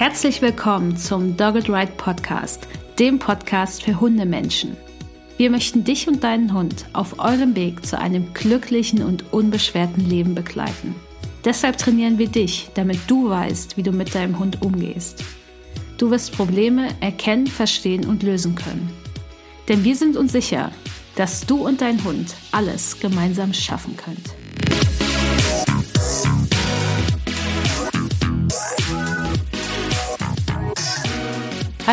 Herzlich willkommen zum Dogged Ride Podcast, dem Podcast für Hundemenschen. Wir möchten dich und deinen Hund auf eurem Weg zu einem glücklichen und unbeschwerten Leben begleiten. Deshalb trainieren wir dich, damit du weißt, wie du mit deinem Hund umgehst. Du wirst Probleme erkennen, verstehen und lösen können. Denn wir sind uns sicher, dass du und dein Hund alles gemeinsam schaffen könnt.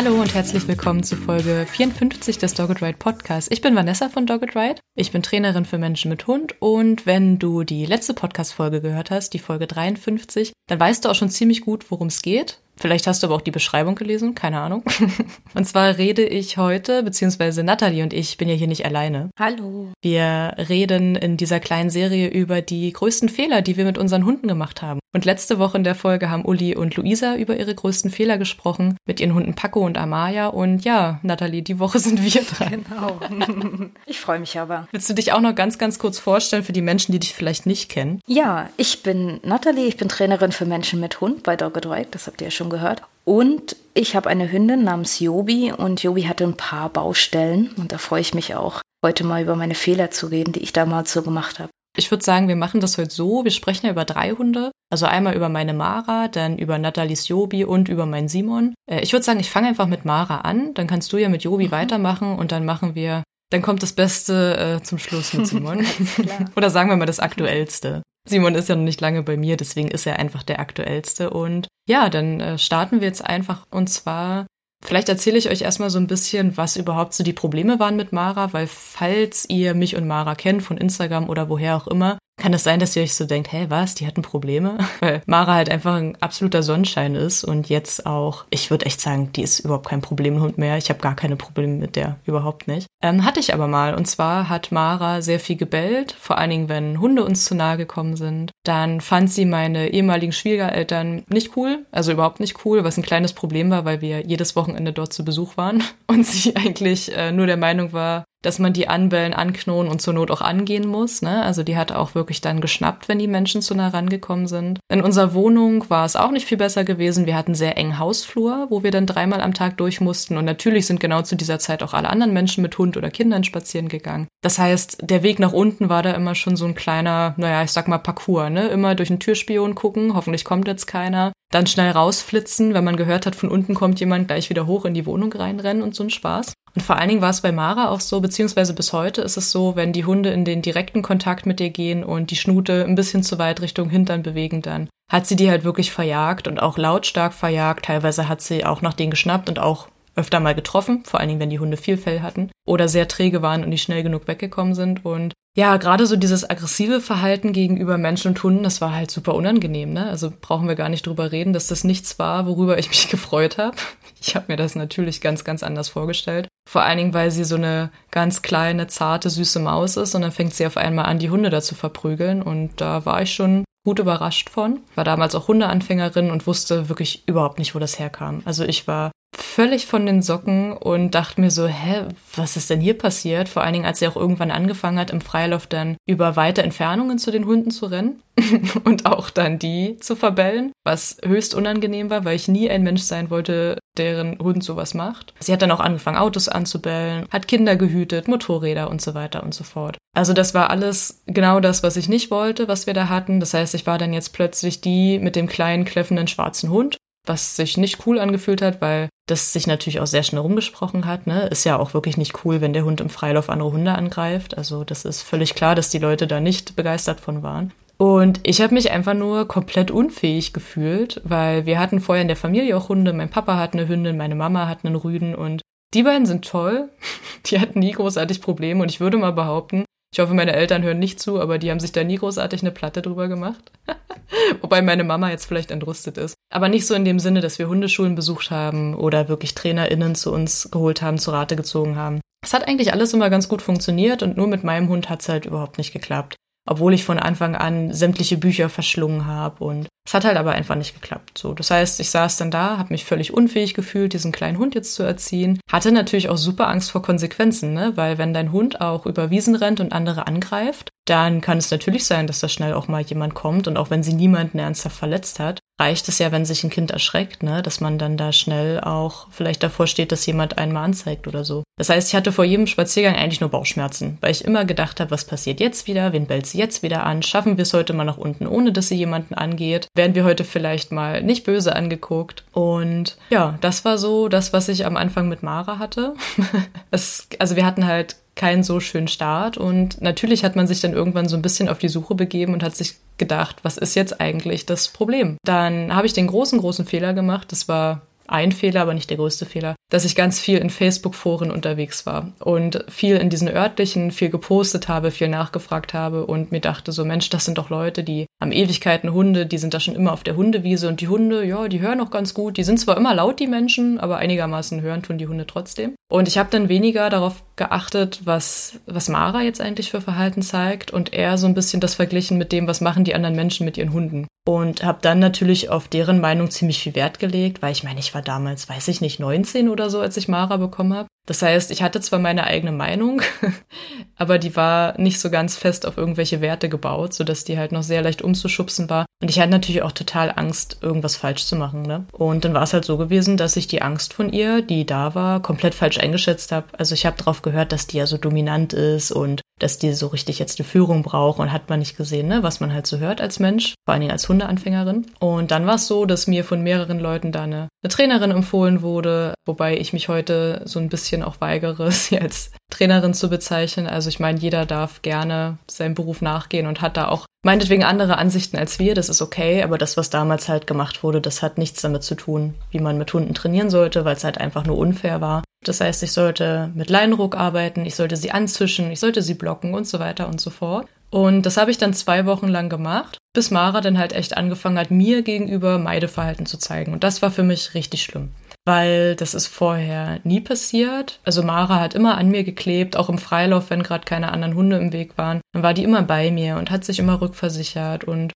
Hallo und herzlich willkommen zu Folge 54 des Dogged Ride Podcasts. Ich bin Vanessa von Dogged Ride. Ich bin Trainerin für Menschen mit Hund und wenn du die letzte Podcast-Folge gehört hast, die Folge 53, dann weißt du auch schon ziemlich gut, worum es geht. Vielleicht hast du aber auch die Beschreibung gelesen, keine Ahnung. und zwar rede ich heute, beziehungsweise Natalie und ich bin ja hier nicht alleine. Hallo. Wir reden in dieser kleinen Serie über die größten Fehler, die wir mit unseren Hunden gemacht haben. Und letzte Woche in der Folge haben Uli und Luisa über ihre größten Fehler gesprochen, mit ihren Hunden Paco und Amaya. Und ja, Natalie, die Woche sind wir dran. Genau. Ich freue mich aber. Willst du dich auch noch ganz, ganz kurz vorstellen für die Menschen, die dich vielleicht nicht kennen? Ja, ich bin Natalie, ich bin Trainerin für Menschen mit Hund bei Dogged Ride, das habt ihr ja schon gehört. Und ich habe eine Hündin namens Jobi und Jobi hatte ein paar Baustellen und da freue ich mich auch, heute mal über meine Fehler zu reden, die ich damals so gemacht habe. Ich würde sagen, wir machen das heute so. Wir sprechen ja über drei Hunde. Also einmal über meine Mara, dann über Nathalies Jobi und über meinen Simon. Äh, ich würde sagen, ich fange einfach mit Mara an. Dann kannst du ja mit Jobi mhm. weitermachen und dann machen wir, dann kommt das Beste äh, zum Schluss mit Simon. Oder sagen wir mal das Aktuellste. Simon ist ja noch nicht lange bei mir, deswegen ist er einfach der aktuellste. Und ja, dann äh, starten wir jetzt einfach. Und zwar Vielleicht erzähle ich euch erstmal so ein bisschen, was überhaupt so die Probleme waren mit Mara, weil falls ihr mich und Mara kennt von Instagram oder woher auch immer, kann es sein, dass ihr euch so denkt, hä, was, die hatten Probleme? Weil Mara halt einfach ein absoluter Sonnenschein ist und jetzt auch, ich würde echt sagen, die ist überhaupt kein Problemhund mehr. Ich habe gar keine Probleme mit der, überhaupt nicht. Ähm, hatte ich aber mal. Und zwar hat Mara sehr viel gebellt, vor allen Dingen, wenn Hunde uns zu nahe gekommen sind. Dann fand sie meine ehemaligen Schwiegereltern nicht cool, also überhaupt nicht cool, was ein kleines Problem war, weil wir jedes Wochenende dort zu Besuch waren und sie eigentlich äh, nur der Meinung war, dass man die anbellen, anknoten und zur Not auch angehen muss. Ne? Also die hat auch wirklich dann geschnappt, wenn die Menschen zu nah rangekommen sind. In unserer Wohnung war es auch nicht viel besser gewesen. Wir hatten sehr engen Hausflur, wo wir dann dreimal am Tag durch mussten. Und natürlich sind genau zu dieser Zeit auch alle anderen Menschen mit Hund oder Kindern spazieren gegangen. Das heißt, der Weg nach unten war da immer schon so ein kleiner, naja, ich sag mal Parcours. Ne? Immer durch den Türspion gucken, hoffentlich kommt jetzt keiner. Dann schnell rausflitzen, wenn man gehört hat, von unten kommt jemand, gleich wieder hoch in die Wohnung reinrennen und so ein Spaß. Und vor allen Dingen war es bei Mara auch so, beziehungsweise bis heute ist es so, wenn die Hunde in den direkten Kontakt mit dir gehen und die Schnute ein bisschen zu weit Richtung Hintern bewegen, dann hat sie die halt wirklich verjagt und auch lautstark verjagt. Teilweise hat sie auch nach denen geschnappt und auch öfter mal getroffen, vor allen Dingen, wenn die Hunde viel Fell hatten oder sehr träge waren und nicht schnell genug weggekommen sind. Und ja, gerade so dieses aggressive Verhalten gegenüber Menschen und Hunden, das war halt super unangenehm. Ne? Also brauchen wir gar nicht drüber reden, dass das nichts war, worüber ich mich gefreut habe. Ich habe mir das natürlich ganz, ganz anders vorgestellt. Vor allen Dingen, weil sie so eine ganz kleine, zarte, süße Maus ist und dann fängt sie auf einmal an, die Hunde da zu verprügeln. Und da war ich schon gut überrascht von. War damals auch Hundeanfängerin und wusste wirklich überhaupt nicht, wo das herkam. Also ich war völlig von den Socken und dachte mir so, hä, was ist denn hier passiert? Vor allen Dingen, als sie auch irgendwann angefangen hat, im Freilauf dann über weite Entfernungen zu den Hunden zu rennen und auch dann die zu verbellen, was höchst unangenehm war, weil ich nie ein Mensch sein wollte, deren Hund sowas macht. Sie hat dann auch angefangen, Autos anzubellen, hat Kinder gehütet, Motorräder und so weiter und so fort. Also das war alles genau das, was ich nicht wollte, was wir da hatten. Das heißt, ich war dann jetzt plötzlich die mit dem kleinen, kläffenden schwarzen Hund was sich nicht cool angefühlt hat, weil das sich natürlich auch sehr schnell rumgesprochen hat. Ne? Ist ja auch wirklich nicht cool, wenn der Hund im Freilauf andere Hunde angreift. Also das ist völlig klar, dass die Leute da nicht begeistert von waren. Und ich habe mich einfach nur komplett unfähig gefühlt, weil wir hatten vorher in der Familie auch Hunde. Mein Papa hat eine Hündin, meine Mama hat einen Rüden und die beiden sind toll. Die hatten nie großartig Probleme und ich würde mal behaupten, ich hoffe, meine Eltern hören nicht zu, aber die haben sich da nie großartig eine Platte drüber gemacht. Wobei meine Mama jetzt vielleicht entrüstet ist. Aber nicht so in dem Sinne, dass wir Hundeschulen besucht haben oder wirklich TrainerInnen zu uns geholt haben, zu Rate gezogen haben. Es hat eigentlich alles immer ganz gut funktioniert und nur mit meinem Hund hat es halt überhaupt nicht geklappt obwohl ich von Anfang an sämtliche Bücher verschlungen habe und es hat halt aber einfach nicht geklappt. So, das heißt, ich saß dann da, habe mich völlig unfähig gefühlt, diesen kleinen Hund jetzt zu erziehen, hatte natürlich auch super Angst vor Konsequenzen, ne? weil wenn dein Hund auch über Wiesen rennt und andere angreift, dann kann es natürlich sein, dass da schnell auch mal jemand kommt und auch wenn sie niemanden ernsthaft verletzt hat, reicht es ja, wenn sich ein Kind erschreckt, ne, dass man dann da schnell auch vielleicht davor steht, dass jemand einen mal anzeigt oder so. Das heißt, ich hatte vor jedem Spaziergang eigentlich nur Bauchschmerzen, weil ich immer gedacht habe, was passiert jetzt wieder? Wen bellt sie jetzt wieder an? Schaffen wir es heute mal nach unten, ohne dass sie jemanden angeht? Werden wir heute vielleicht mal nicht böse angeguckt? Und ja, das war so das, was ich am Anfang mit Mara hatte. es, also wir hatten halt keinen so schönen Start. Und natürlich hat man sich dann irgendwann so ein bisschen auf die Suche begeben und hat sich gedacht, was ist jetzt eigentlich das Problem? Dann habe ich den großen, großen Fehler gemacht. Das war ein Fehler, aber nicht der größte Fehler, dass ich ganz viel in Facebook-Foren unterwegs war und viel in diesen örtlichen, viel gepostet habe, viel nachgefragt habe und mir dachte so, Mensch, das sind doch Leute, die haben Ewigkeiten Hunde, die sind da schon immer auf der Hundewiese und die Hunde, ja, die hören auch ganz gut. Die sind zwar immer laut, die Menschen, aber einigermaßen hören tun die Hunde trotzdem. Und ich habe dann weniger darauf geachtet, was, was Mara jetzt eigentlich für Verhalten zeigt und eher so ein bisschen das verglichen mit dem, was machen die anderen Menschen mit ihren Hunden. Und habe dann natürlich auf deren Meinung ziemlich viel Wert gelegt, weil ich meine, ich war damals, weiß ich nicht, 19 oder so, als ich Mara bekommen habe. Das heißt, ich hatte zwar meine eigene Meinung, aber die war nicht so ganz fest auf irgendwelche Werte gebaut, sodass die halt noch sehr leicht umzuschubsen war. Und ich hatte natürlich auch total Angst, irgendwas falsch zu machen. Ne? Und dann war es halt so gewesen, dass ich die Angst von ihr, die da war, komplett falsch eingeschätzt habe. Also ich habe darauf gehört, dass die ja so dominant ist und dass die so richtig jetzt eine Führung braucht und hat man nicht gesehen, ne, was man halt so hört als Mensch, vor allen Dingen als Hundeanfängerin. Und dann war es so, dass mir von mehreren Leuten da eine, eine Trainerin empfohlen wurde, wobei ich mich heute so ein bisschen auch weigere, sie als Trainerin zu bezeichnen. Also ich meine, jeder darf gerne seinem Beruf nachgehen und hat da auch meinetwegen andere Ansichten als wir, das ist okay, aber das, was damals halt gemacht wurde, das hat nichts damit zu tun, wie man mit Hunden trainieren sollte, weil es halt einfach nur unfair war. Das heißt, ich sollte mit Leinruck arbeiten, ich sollte sie anzischen, ich sollte sie blocken und so weiter und so fort. Und das habe ich dann zwei Wochen lang gemacht, bis Mara dann halt echt angefangen hat, mir gegenüber Meideverhalten zu zeigen. Und das war für mich richtig schlimm weil das ist vorher nie passiert. Also Mara hat immer an mir geklebt, auch im Freilauf, wenn gerade keine anderen Hunde im Weg waren. Dann war die immer bei mir und hat sich immer rückversichert und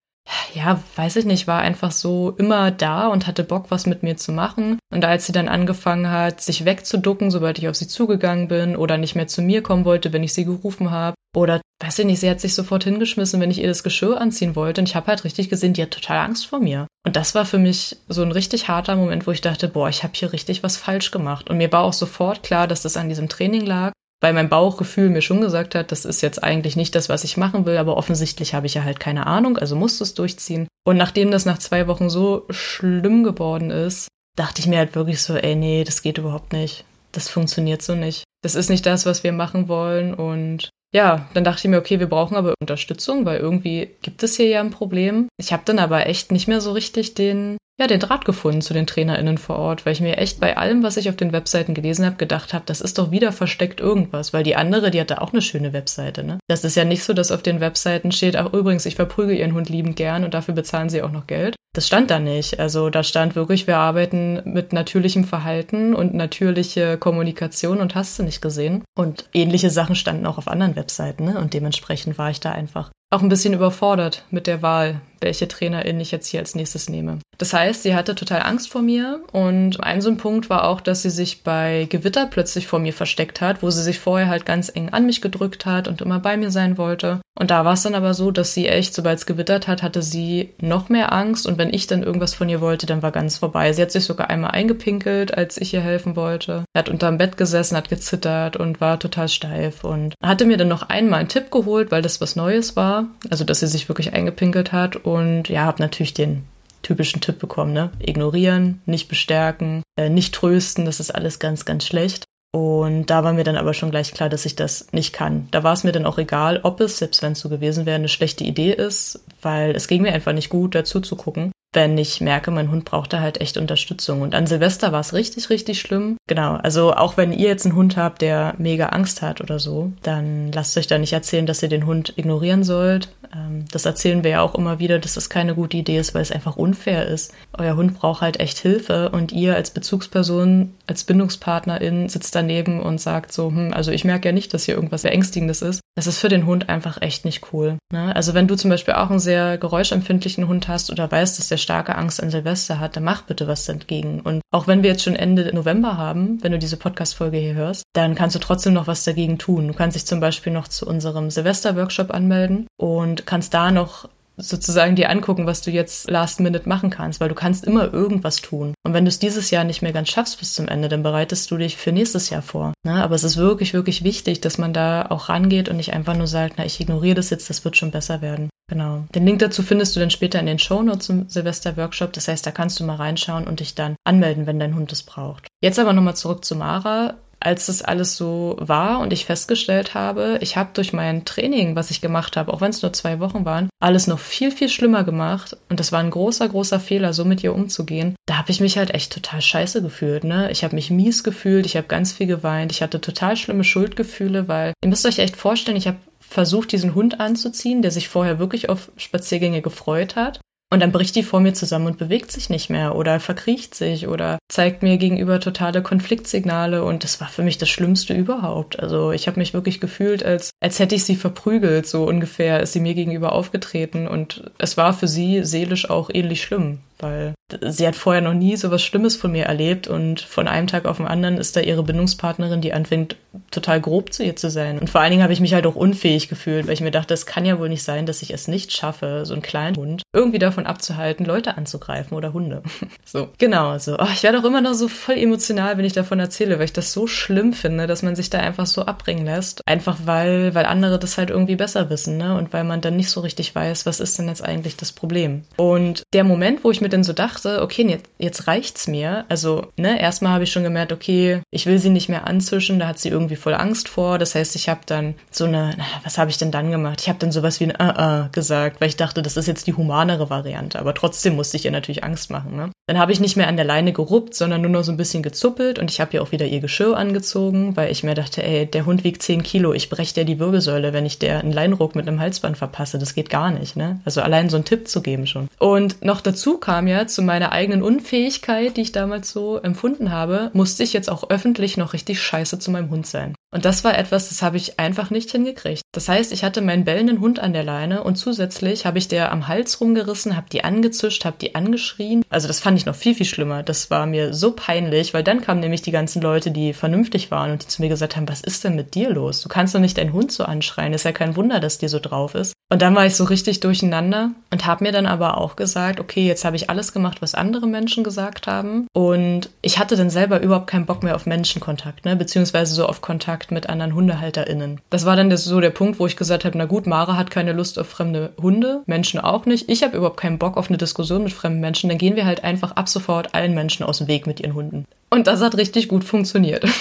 ja, weiß ich nicht, war einfach so immer da und hatte Bock, was mit mir zu machen. Und als sie dann angefangen hat, sich wegzuducken, sobald ich auf sie zugegangen bin oder nicht mehr zu mir kommen wollte, wenn ich sie gerufen habe, oder weiß ich nicht, sie hat sich sofort hingeschmissen, wenn ich ihr das Geschirr anziehen wollte. Und ich habe halt richtig gesehen, die hat total Angst vor mir. Und das war für mich so ein richtig harter Moment, wo ich dachte, boah, ich habe hier richtig was falsch gemacht. Und mir war auch sofort klar, dass das an diesem Training lag, weil mein Bauchgefühl mir schon gesagt hat, das ist jetzt eigentlich nicht das, was ich machen will, aber offensichtlich habe ich ja halt keine Ahnung, also musste es durchziehen. Und nachdem das nach zwei Wochen so schlimm geworden ist, dachte ich mir halt wirklich so, ey, nee, das geht überhaupt nicht. Das funktioniert so nicht. Das ist nicht das, was wir machen wollen und ja, dann dachte ich mir, okay, wir brauchen aber Unterstützung, weil irgendwie gibt es hier ja ein Problem. Ich habe dann aber echt nicht mehr so richtig den ja, den Draht gefunden zu den TrainerInnen vor Ort, weil ich mir echt bei allem, was ich auf den Webseiten gelesen habe, gedacht habe, das ist doch wieder versteckt irgendwas, weil die andere, die hatte auch eine schöne Webseite, ne? Das ist ja nicht so, dass auf den Webseiten steht, ach übrigens, ich verprügel ihren Hund liebend gern und dafür bezahlen sie auch noch Geld. Das stand da nicht. Also da stand wirklich, wir arbeiten mit natürlichem Verhalten und natürliche Kommunikation und hast du nicht gesehen. Und ähnliche Sachen standen auch auf anderen Webseiten, ne? Und dementsprechend war ich da einfach auch ein bisschen überfordert mit der Wahl, welche Trainerin ich jetzt hier als nächstes nehme. Das heißt, sie hatte total Angst vor mir und ein so ein Punkt war auch, dass sie sich bei Gewitter plötzlich vor mir versteckt hat, wo sie sich vorher halt ganz eng an mich gedrückt hat und immer bei mir sein wollte. Und da war es dann aber so, dass sie echt, sobald es gewittert hat, hatte sie noch mehr Angst und wenn ich dann irgendwas von ihr wollte, dann war ganz vorbei. Sie hat sich sogar einmal eingepinkelt, als ich ihr helfen wollte. Sie hat unterm Bett gesessen, hat gezittert und war total steif und hatte mir dann noch einmal einen Tipp geholt, weil das was Neues war. Also, dass sie sich wirklich eingepinkelt hat und ja, habe natürlich den typischen Tipp bekommen, ne? Ignorieren, nicht bestärken, äh, nicht trösten, das ist alles ganz, ganz schlecht. Und da war mir dann aber schon gleich klar, dass ich das nicht kann. Da war es mir dann auch egal, ob es, selbst wenn es so gewesen wäre, eine schlechte Idee ist, weil es ging mir einfach nicht gut, dazu zu gucken wenn ich merke, mein Hund braucht da halt echt Unterstützung. Und an Silvester war es richtig, richtig schlimm. Genau, also auch wenn ihr jetzt einen Hund habt, der mega Angst hat oder so, dann lasst euch da nicht erzählen, dass ihr den Hund ignorieren sollt. Ähm, das erzählen wir ja auch immer wieder, dass das keine gute Idee ist, weil es einfach unfair ist. Euer Hund braucht halt echt Hilfe und ihr als Bezugsperson, als Bindungspartnerin sitzt daneben und sagt so, hm, also ich merke ja nicht, dass hier irgendwas Beängstigendes ist. Das ist für den Hund einfach echt nicht cool. Ne? Also wenn du zum Beispiel auch einen sehr geräuschempfindlichen Hund hast oder weißt, dass der starke Angst an Silvester hat, dann mach bitte was dagegen. Und auch wenn wir jetzt schon Ende November haben, wenn du diese Podcast-Folge hier hörst, dann kannst du trotzdem noch was dagegen tun. Du kannst dich zum Beispiel noch zu unserem Silvester-Workshop anmelden und kannst da noch sozusagen dir angucken, was du jetzt last minute machen kannst, weil du kannst immer irgendwas tun. Und wenn du es dieses Jahr nicht mehr ganz schaffst bis zum Ende, dann bereitest du dich für nächstes Jahr vor. Ne? Aber es ist wirklich, wirklich wichtig, dass man da auch rangeht und nicht einfach nur sagt, na, ich ignoriere das jetzt, das wird schon besser werden. Genau. Den Link dazu findest du dann später in den Shownotes zum Silvester-Workshop. Das heißt, da kannst du mal reinschauen und dich dann anmelden, wenn dein Hund es braucht. Jetzt aber nochmal zurück zu Mara als das alles so war und ich festgestellt habe, ich habe durch mein Training, was ich gemacht habe, auch wenn es nur zwei Wochen waren, alles noch viel, viel schlimmer gemacht. Und das war ein großer, großer Fehler, so mit ihr umzugehen. Da habe ich mich halt echt total scheiße gefühlt. Ne? Ich habe mich mies gefühlt, ich habe ganz viel geweint, ich hatte total schlimme Schuldgefühle, weil ihr müsst euch echt vorstellen, ich habe versucht, diesen Hund anzuziehen, der sich vorher wirklich auf Spaziergänge gefreut hat. Und dann bricht die vor mir zusammen und bewegt sich nicht mehr oder verkriecht sich oder zeigt mir gegenüber totale Konfliktsignale. Und das war für mich das Schlimmste überhaupt. Also ich habe mich wirklich gefühlt, als, als hätte ich sie verprügelt, so ungefähr ist sie mir gegenüber aufgetreten. Und es war für sie seelisch auch ähnlich schlimm weil sie hat vorher noch nie so was Schlimmes von mir erlebt und von einem Tag auf den anderen ist da ihre Bindungspartnerin, die anfängt total grob zu ihr zu sein. Und vor allen Dingen habe ich mich halt auch unfähig gefühlt, weil ich mir dachte, es kann ja wohl nicht sein, dass ich es nicht schaffe, so einen kleinen Hund irgendwie davon abzuhalten, Leute anzugreifen oder Hunde. so, genau, so. Oh, ich werde auch immer noch so voll emotional, wenn ich davon erzähle, weil ich das so schlimm finde, dass man sich da einfach so abbringen lässt. Einfach weil, weil andere das halt irgendwie besser wissen, ne? Und weil man dann nicht so richtig weiß, was ist denn jetzt eigentlich das Problem. Und der Moment, wo ich mit dann so dachte, okay, jetzt, jetzt reicht's mir. Also, ne, erstmal habe ich schon gemerkt, okay, ich will sie nicht mehr anzischen, da hat sie irgendwie voll Angst vor. Das heißt, ich habe dann so eine, na, was habe ich denn dann gemacht? Ich habe dann sowas wie ein uh, uh gesagt, weil ich dachte, das ist jetzt die humanere Variante. Aber trotzdem musste ich ihr natürlich Angst machen. Ne? Dann habe ich nicht mehr an der Leine geruppt, sondern nur noch so ein bisschen gezuppelt und ich habe ihr auch wieder ihr Geschirr angezogen, weil ich mir dachte, ey, der Hund wiegt 10 Kilo, ich breche dir die Wirbelsäule, wenn ich der einen Leinruck mit einem Halsband verpasse. Das geht gar nicht, ne? Also allein so einen Tipp zu geben schon. Und noch dazu kam ja zu meiner eigenen Unfähigkeit, die ich damals so empfunden habe, musste ich jetzt auch öffentlich noch richtig scheiße zu meinem Hund sein. Und das war etwas, das habe ich einfach nicht hingekriegt. Das heißt, ich hatte meinen bellenden Hund an der Leine und zusätzlich habe ich der am Hals rumgerissen, habe die angezischt, habe die angeschrien. Also das fand ich noch viel, viel schlimmer. Das war mir so peinlich, weil dann kamen nämlich die ganzen Leute, die vernünftig waren und die zu mir gesagt haben, was ist denn mit dir los? Du kannst doch nicht deinen Hund so anschreien. Ist ja kein Wunder, dass dir so drauf ist. Und dann war ich so richtig durcheinander und habe mir dann aber auch gesagt, okay, jetzt habe ich alles gemacht, was andere Menschen gesagt haben. Und ich hatte dann selber überhaupt keinen Bock mehr auf Menschenkontakt, ne? beziehungsweise so auf Kontakt mit anderen HundehalterInnen. Das war dann das, so der Punkt, wo ich gesagt habe, na gut, Mara hat keine Lust auf fremde Hunde, Menschen auch nicht. Ich habe überhaupt keinen Bock auf eine Diskussion mit fremden Menschen. Dann gehen wir halt einfach ab sofort allen Menschen aus dem Weg mit ihren Hunden. Und das hat richtig gut funktioniert.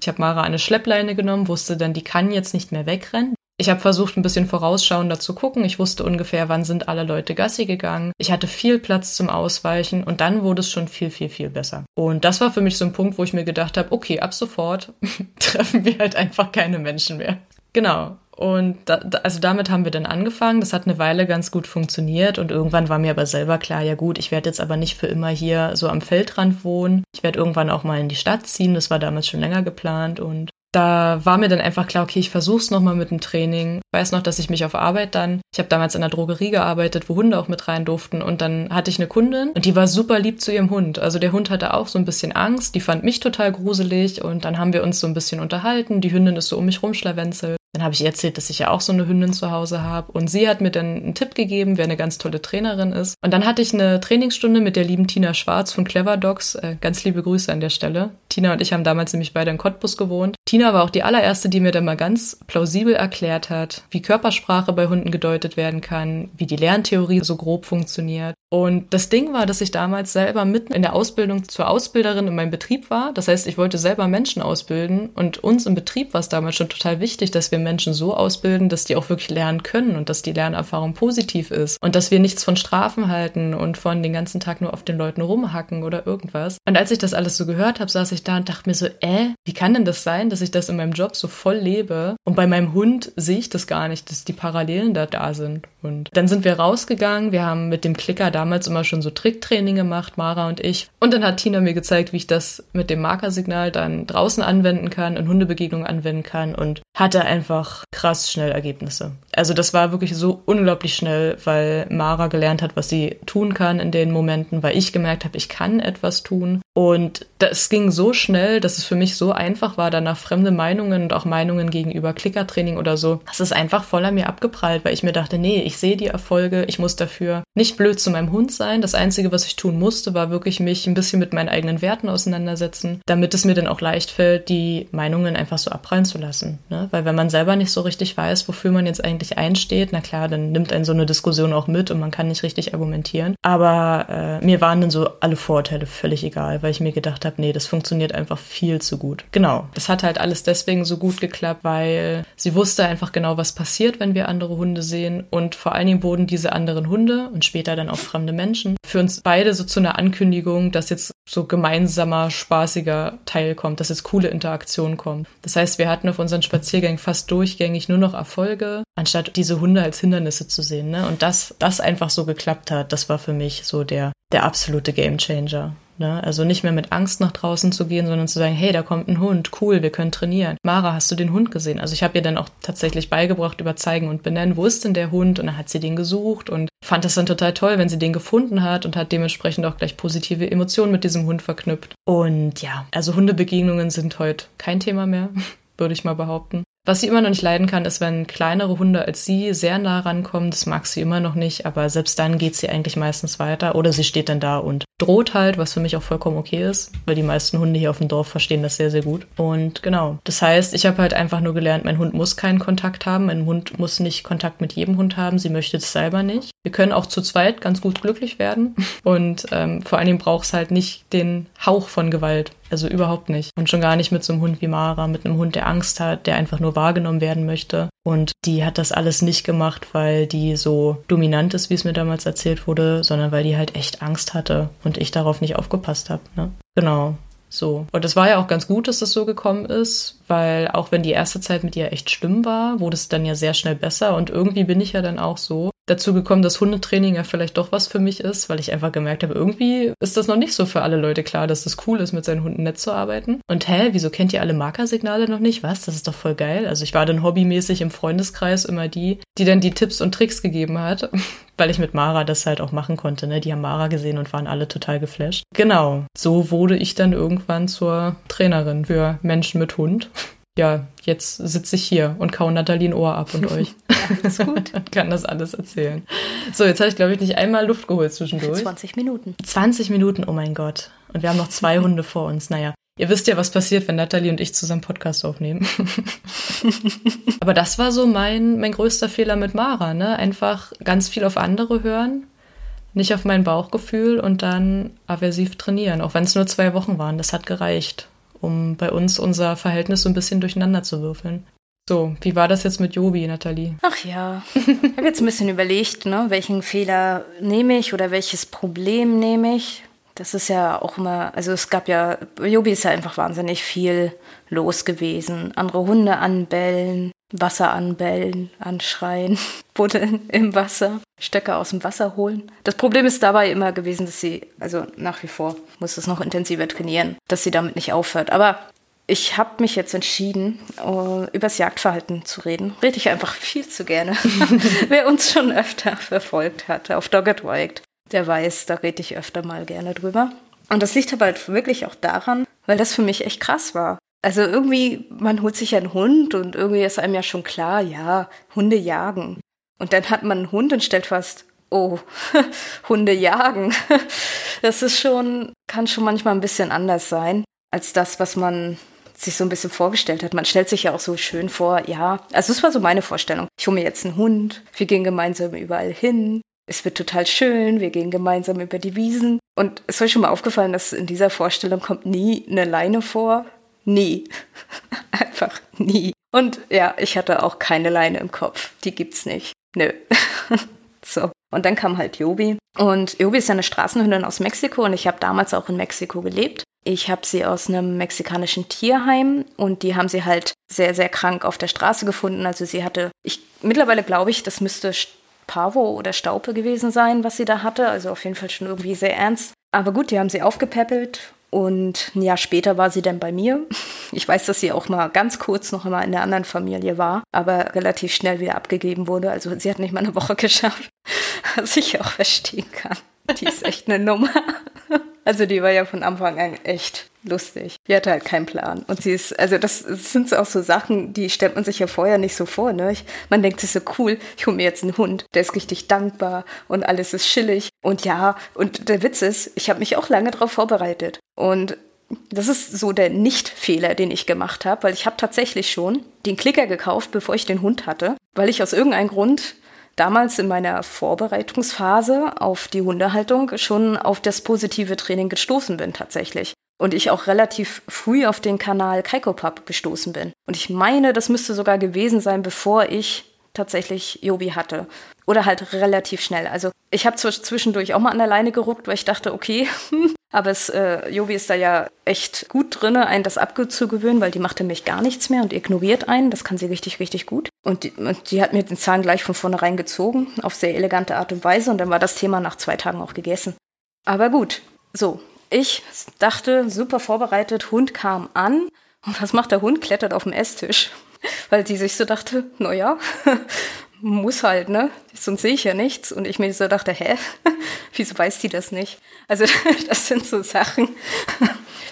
Ich habe Mara eine Schleppleine genommen, wusste dann, die kann jetzt nicht mehr wegrennen. Ich habe versucht, ein bisschen vorausschauender zu gucken. Ich wusste ungefähr, wann sind alle Leute Gassi gegangen. Ich hatte viel Platz zum Ausweichen und dann wurde es schon viel, viel, viel besser. Und das war für mich so ein Punkt, wo ich mir gedacht habe, okay, ab sofort treffen wir halt einfach keine Menschen mehr. Genau. Und da, also damit haben wir dann angefangen. Das hat eine Weile ganz gut funktioniert und irgendwann war mir aber selber klar, ja gut, ich werde jetzt aber nicht für immer hier so am Feldrand wohnen. Ich werde irgendwann auch mal in die Stadt ziehen. Das war damals schon länger geplant und da war mir dann einfach klar, okay, ich versuch's nochmal mit dem Training. Ich weiß noch, dass ich mich auf Arbeit dann, ich habe damals in der Drogerie gearbeitet, wo Hunde auch mit rein durften und dann hatte ich eine Kundin und die war super lieb zu ihrem Hund. Also der Hund hatte auch so ein bisschen Angst, die fand mich total gruselig und dann haben wir uns so ein bisschen unterhalten. Die Hündin ist so um mich rumschlawenzelt. Dann habe ich ihr erzählt, dass ich ja auch so eine Hündin zu Hause habe. Und sie hat mir dann einen Tipp gegeben, wer eine ganz tolle Trainerin ist. Und dann hatte ich eine Trainingsstunde mit der lieben Tina Schwarz von Clever Dogs. Äh, ganz liebe Grüße an der Stelle. Tina und ich haben damals nämlich beide in Cottbus gewohnt. Tina war auch die allererste, die mir dann mal ganz plausibel erklärt hat, wie Körpersprache bei Hunden gedeutet werden kann, wie die Lerntheorie so grob funktioniert. Und das Ding war, dass ich damals selber mitten in der Ausbildung zur Ausbilderin in meinem Betrieb war. Das heißt, ich wollte selber Menschen ausbilden. Und uns im Betrieb war es damals schon total wichtig, dass wir Menschen so ausbilden, dass die auch wirklich lernen können und dass die Lernerfahrung positiv ist. Und dass wir nichts von Strafen halten und von den ganzen Tag nur auf den Leuten rumhacken oder irgendwas. Und als ich das alles so gehört habe, saß ich da und dachte mir so, äh, wie kann denn das sein, dass ich das in meinem Job so voll lebe? Und bei meinem Hund sehe ich das gar nicht, dass die Parallelen da da sind. Und dann sind wir rausgegangen. Wir haben mit dem Klicker damals immer schon so Tricktraining gemacht, Mara und ich. Und dann hat Tina mir gezeigt, wie ich das mit dem Markersignal dann draußen anwenden kann, in Hundebegegnungen anwenden kann und hatte einfach krass schnell Ergebnisse. Also das war wirklich so unglaublich schnell, weil Mara gelernt hat, was sie tun kann in den Momenten, weil ich gemerkt habe, ich kann etwas tun. Und das ging so schnell, dass es für mich so einfach war, danach fremde Meinungen und auch Meinungen gegenüber Klickertraining oder so. Das ist einfach voll an mir abgeprallt, weil ich mir dachte, nee, ich sehe die Erfolge, ich muss dafür nicht blöd zu meinem Hund sein. Das Einzige, was ich tun musste, war wirklich mich ein bisschen mit meinen eigenen Werten auseinandersetzen, damit es mir dann auch leicht fällt, die Meinungen einfach so abprallen zu lassen. Ne? Weil wenn man selber nicht so richtig weiß, wofür man jetzt eigentlich einsteht, na klar, dann nimmt einen so eine Diskussion auch mit und man kann nicht richtig argumentieren. Aber äh, mir waren dann so alle Vorteile völlig egal, weil ich mir gedacht habe, nee, das funktioniert einfach viel zu gut. Genau, das hat halt alles deswegen so gut geklappt, weil sie wusste einfach genau, was passiert, wenn wir andere Hunde sehen und vor allen Dingen wurden diese anderen Hunde und später dann auch fremde Menschen für uns beide so zu einer Ankündigung, dass jetzt so gemeinsamer, spaßiger Teil kommt, dass jetzt coole Interaktion kommt. Das heißt, wir hatten auf unseren Spaziergängen fast durchgängig nur noch Erfolge, anstatt diese Hunde als Hindernisse zu sehen. Ne? Und dass das einfach so geklappt hat, das war für mich so der, der absolute Gamechanger. Ne? Also nicht mehr mit Angst nach draußen zu gehen, sondern zu sagen, hey, da kommt ein Hund, cool, wir können trainieren. Mara, hast du den Hund gesehen? Also ich habe ihr dann auch tatsächlich beigebracht über Zeigen und Benennen, wo ist denn der Hund? Und dann hat sie den gesucht und fand das dann total toll, wenn sie den gefunden hat und hat dementsprechend auch gleich positive Emotionen mit diesem Hund verknüpft. Und ja, also Hundebegegnungen sind heute kein Thema mehr, würde ich mal behaupten. Was sie immer noch nicht leiden kann, ist, wenn kleinere Hunde als sie sehr nah rankommen. Das mag sie immer noch nicht, aber selbst dann geht sie eigentlich meistens weiter oder sie steht dann da und droht halt, was für mich auch vollkommen okay ist, weil die meisten Hunde hier auf dem Dorf verstehen das sehr, sehr gut. Und genau. Das heißt, ich habe halt einfach nur gelernt, mein Hund muss keinen Kontakt haben. Mein Hund muss nicht Kontakt mit jedem Hund haben. Sie möchte es selber nicht. Wir können auch zu zweit ganz gut glücklich werden. Und ähm, vor allen Dingen braucht es halt nicht den Hauch von Gewalt. Also überhaupt nicht. Und schon gar nicht mit so einem Hund wie Mara, mit einem Hund, der Angst hat, der einfach nur wahrgenommen werden möchte. Und die hat das alles nicht gemacht, weil die so dominant ist, wie es mir damals erzählt wurde, sondern weil die halt echt Angst hatte und ich darauf nicht aufgepasst habe. Ne? Genau. So. Und es war ja auch ganz gut, dass das so gekommen ist, weil auch wenn die erste Zeit mit ihr echt schlimm war, wurde es dann ja sehr schnell besser. Und irgendwie bin ich ja dann auch so, dazu gekommen, dass Hundetraining ja vielleicht doch was für mich ist, weil ich einfach gemerkt habe, irgendwie ist das noch nicht so für alle Leute klar, dass es das cool ist, mit seinen Hunden nett zu arbeiten. Und hä, wieso kennt ihr alle Markersignale noch nicht? Was? Das ist doch voll geil. Also ich war dann hobbymäßig im Freundeskreis immer die, die dann die Tipps und Tricks gegeben hat, weil ich mit Mara das halt auch machen konnte. Ne? Die haben Mara gesehen und waren alle total geflasht. Genau, so wurde ich dann irgendwann zur Trainerin für Menschen mit Hund ja, jetzt sitze ich hier und kau Nathalie ein Ohr ab und euch. Alles gut. kann das alles erzählen. So, jetzt habe ich, glaube ich, nicht einmal Luft geholt zwischendurch. 20 Minuten. 20 Minuten, oh mein Gott. Und wir haben noch zwei Hunde vor uns. Naja, ihr wisst ja, was passiert, wenn Nathalie und ich zusammen Podcast aufnehmen. Aber das war so mein, mein größter Fehler mit Mara, ne? Einfach ganz viel auf andere hören, nicht auf mein Bauchgefühl und dann aversiv trainieren. Auch wenn es nur zwei Wochen waren, das hat gereicht um bei uns unser Verhältnis so ein bisschen durcheinander zu würfeln. So, wie war das jetzt mit Jobi, Nathalie? Ach ja, ich habe jetzt ein bisschen überlegt, ne, welchen Fehler nehme ich oder welches Problem nehme ich. Das ist ja auch immer, also es gab ja, Jobi ist ja einfach wahnsinnig viel los gewesen. Andere Hunde anbellen, Wasser anbellen, anschreien, buddeln im Wasser, Stöcke aus dem Wasser holen. Das Problem ist dabei immer gewesen, dass sie, also nach wie vor muss es noch intensiver trainieren, dass sie damit nicht aufhört. Aber ich habe mich jetzt entschieden, uh, übers Jagdverhalten zu reden. Rede ich einfach viel zu gerne. Wer uns schon öfter verfolgt hat auf Dogged Wild, der weiß, da rede ich öfter mal gerne drüber. Und das liegt aber halt wirklich auch daran, weil das für mich echt krass war. Also irgendwie, man holt sich einen Hund und irgendwie ist einem ja schon klar, ja, Hunde jagen. Und dann hat man einen Hund und stellt fast, oh, Hunde jagen. Das ist schon, kann schon manchmal ein bisschen anders sein als das, was man sich so ein bisschen vorgestellt hat. Man stellt sich ja auch so schön vor, ja, also das war so meine Vorstellung. Ich hole mir jetzt einen Hund, wir gehen gemeinsam überall hin, es wird total schön, wir gehen gemeinsam über die Wiesen. Und es ist euch schon mal aufgefallen, dass in dieser Vorstellung kommt nie eine Leine vor, Nie. Einfach nie. Und ja, ich hatte auch keine Leine im Kopf. Die gibt's nicht. Nö. so. Und dann kam halt Jobi. Und Jobi ist eine Straßenhündin aus Mexiko und ich habe damals auch in Mexiko gelebt. Ich habe sie aus einem mexikanischen Tierheim und die haben sie halt sehr, sehr krank auf der Straße gefunden. Also sie hatte, ich mittlerweile glaube ich, das müsste Pavo oder Staupe gewesen sein, was sie da hatte. Also auf jeden Fall schon irgendwie sehr ernst. Aber gut, die haben sie aufgepäppelt Und ein Jahr später war sie dann bei mir. Ich weiß, dass sie auch mal ganz kurz noch einmal in der anderen Familie war, aber relativ schnell wieder abgegeben wurde. Also sie hat nicht mal eine Woche geschafft, was ich auch verstehen kann. Die ist echt eine Nummer. Also die war ja von Anfang an echt lustig. Die hatte halt keinen Plan. Und sie ist, also das, sind auch so Sachen, die stellt man sich ja vorher nicht so vor. Ne? Ich, man denkt sich so cool, ich hole mir jetzt einen Hund, der ist richtig dankbar und alles ist chillig. Und ja, und der Witz ist, ich habe mich auch lange darauf vorbereitet. Und das ist so der Nicht-Fehler, den ich gemacht habe, weil ich habe tatsächlich schon den Klicker gekauft, bevor ich den Hund hatte, weil ich aus irgendeinem Grund damals in meiner Vorbereitungsphase auf die Hundehaltung schon auf das positive Training gestoßen bin tatsächlich. Und ich auch relativ früh auf den Kanal Kaikopap gestoßen bin. Und ich meine, das müsste sogar gewesen sein, bevor ich tatsächlich Jobi hatte. Oder halt relativ schnell. Also ich habe zwischendurch auch mal an der Leine geruckt, weil ich dachte, okay, aber es, äh, Jobi ist da ja echt gut drin, einen das abzugewöhnen, weil die macht nämlich gar nichts mehr und ignoriert einen. Das kann sie richtig, richtig gut. Und die, und die hat mir den Zahn gleich von vornherein gezogen, auf sehr elegante Art und Weise. Und dann war das Thema nach zwei Tagen auch gegessen. Aber gut, so. Ich dachte, super vorbereitet, Hund kam an. Und was macht der Hund? Klettert auf den Esstisch. Weil sie sich so dachte, naja, muss halt, ne? Sonst sehe ich ja nichts. Und ich mir so dachte, hä? Wieso weiß die das nicht? Also das sind so Sachen,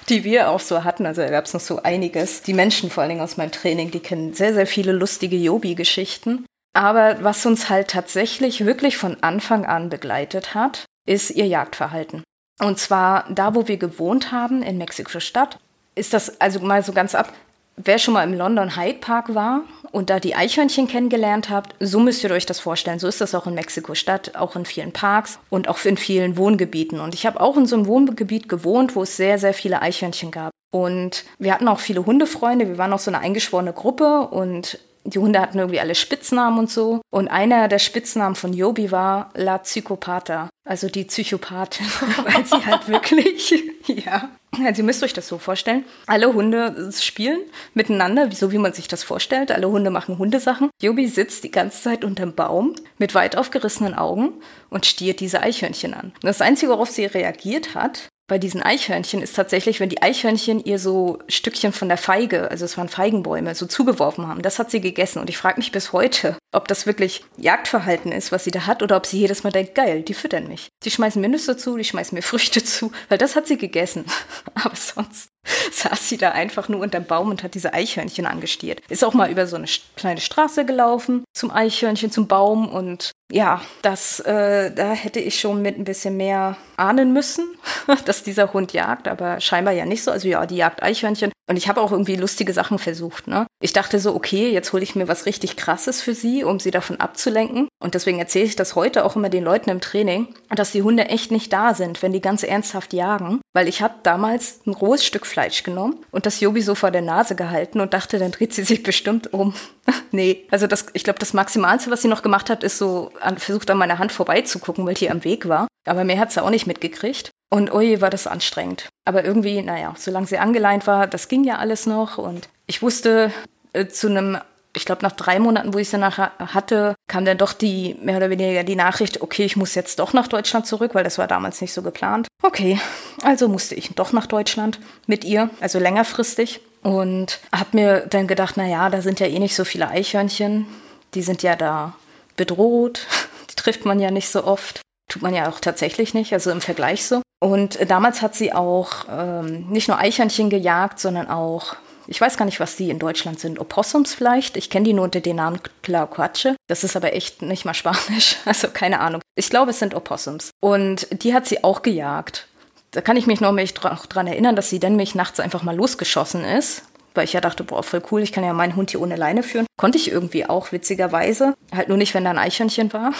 die wir auch so hatten. Also da gab es noch so einiges. Die Menschen vor allen Dingen aus meinem Training, die kennen sehr, sehr viele lustige Yobi-Geschichten. Aber was uns halt tatsächlich wirklich von Anfang an begleitet hat, ist ihr Jagdverhalten. Und zwar da, wo wir gewohnt haben, in Mexiko-Stadt, ist das also mal so ganz ab. Wer schon mal im London Hyde Park war und da die Eichhörnchen kennengelernt habt, so müsst ihr euch das vorstellen. So ist das auch in Mexiko-Stadt, auch in vielen Parks und auch in vielen Wohngebieten. Und ich habe auch in so einem Wohngebiet gewohnt, wo es sehr, sehr viele Eichhörnchen gab. Und wir hatten auch viele Hundefreunde. Wir waren auch so eine eingeschworene Gruppe und die Hunde hatten irgendwie alle Spitznamen und so. Und einer der Spitznamen von Yobi war La Psychopatha, also die Psychopathin, weil sie halt wirklich, ja. Also ihr müsst euch das so vorstellen. Alle Hunde spielen miteinander, so wie man sich das vorstellt. Alle Hunde machen Hundesachen. Yobi sitzt die ganze Zeit unterm Baum mit weit aufgerissenen Augen und stiert diese Eichhörnchen an. Das Einzige, worauf sie reagiert hat, bei diesen Eichhörnchen ist tatsächlich, wenn die Eichhörnchen ihr so Stückchen von der Feige, also es waren Feigenbäume, so zugeworfen haben. Das hat sie gegessen. Und ich frage mich bis heute, ob das wirklich Jagdverhalten ist, was sie da hat, oder ob sie jedes Mal denkt, geil, die füttern mich. Die schmeißen mir Nüsse zu, die schmeißen mir Früchte zu, weil das hat sie gegessen. Aber sonst saß sie da einfach nur unterm Baum und hat diese Eichhörnchen angestiert. Ist auch mal über so eine kleine Straße gelaufen zum Eichhörnchen, zum Baum und ja, das, äh, da hätte ich schon mit ein bisschen mehr ahnen müssen, dass dieser Hund jagt, aber scheinbar ja nicht so. Also ja, die jagt Eichhörnchen. Und ich habe auch irgendwie lustige Sachen versucht. Ne? Ich dachte so, okay, jetzt hole ich mir was richtig Krasses für sie, um sie davon abzulenken. Und deswegen erzähle ich das heute auch immer den Leuten im Training, dass die Hunde echt nicht da sind, wenn die ganz ernsthaft jagen. Weil ich habe damals ein rohes Stück Fleisch genommen und das Jobi so vor der Nase gehalten und dachte, dann dreht sie sich bestimmt um. nee, also das, ich glaube, das Maximalste, was sie noch gemacht hat, ist so an, versucht an meiner Hand vorbeizugucken, weil die am Weg war. Aber mehr hat sie auch nicht mitgekriegt. Und oje, war das anstrengend. Aber irgendwie, naja, solange sie angeleint war, das ging ja alles noch. Und ich wusste äh, zu einem, ich glaube, nach drei Monaten, wo ich sie nachher hatte, kam dann doch die, mehr oder weniger die Nachricht, okay, ich muss jetzt doch nach Deutschland zurück, weil das war damals nicht so geplant. Okay, also musste ich doch nach Deutschland mit ihr, also längerfristig. Und habe mir dann gedacht, naja, da sind ja eh nicht so viele Eichhörnchen. Die sind ja da bedroht. Die trifft man ja nicht so oft. Tut man ja auch tatsächlich nicht, also im Vergleich so. Und damals hat sie auch ähm, nicht nur Eichhörnchen gejagt, sondern auch, ich weiß gar nicht, was die in Deutschland sind, Opossums vielleicht. Ich kenne die nur unter dem Namen Tlaquache. Das ist aber echt nicht mal Spanisch, also keine Ahnung. Ich glaube, es sind Opossums. Und die hat sie auch gejagt. Da kann ich mich noch mich dran erinnern, dass sie dann mich nachts einfach mal losgeschossen ist weil ich ja dachte, boah, voll cool, ich kann ja meinen Hund hier ohne Leine führen. Konnte ich irgendwie auch, witzigerweise. Halt nur nicht, wenn da ein Eichhörnchen war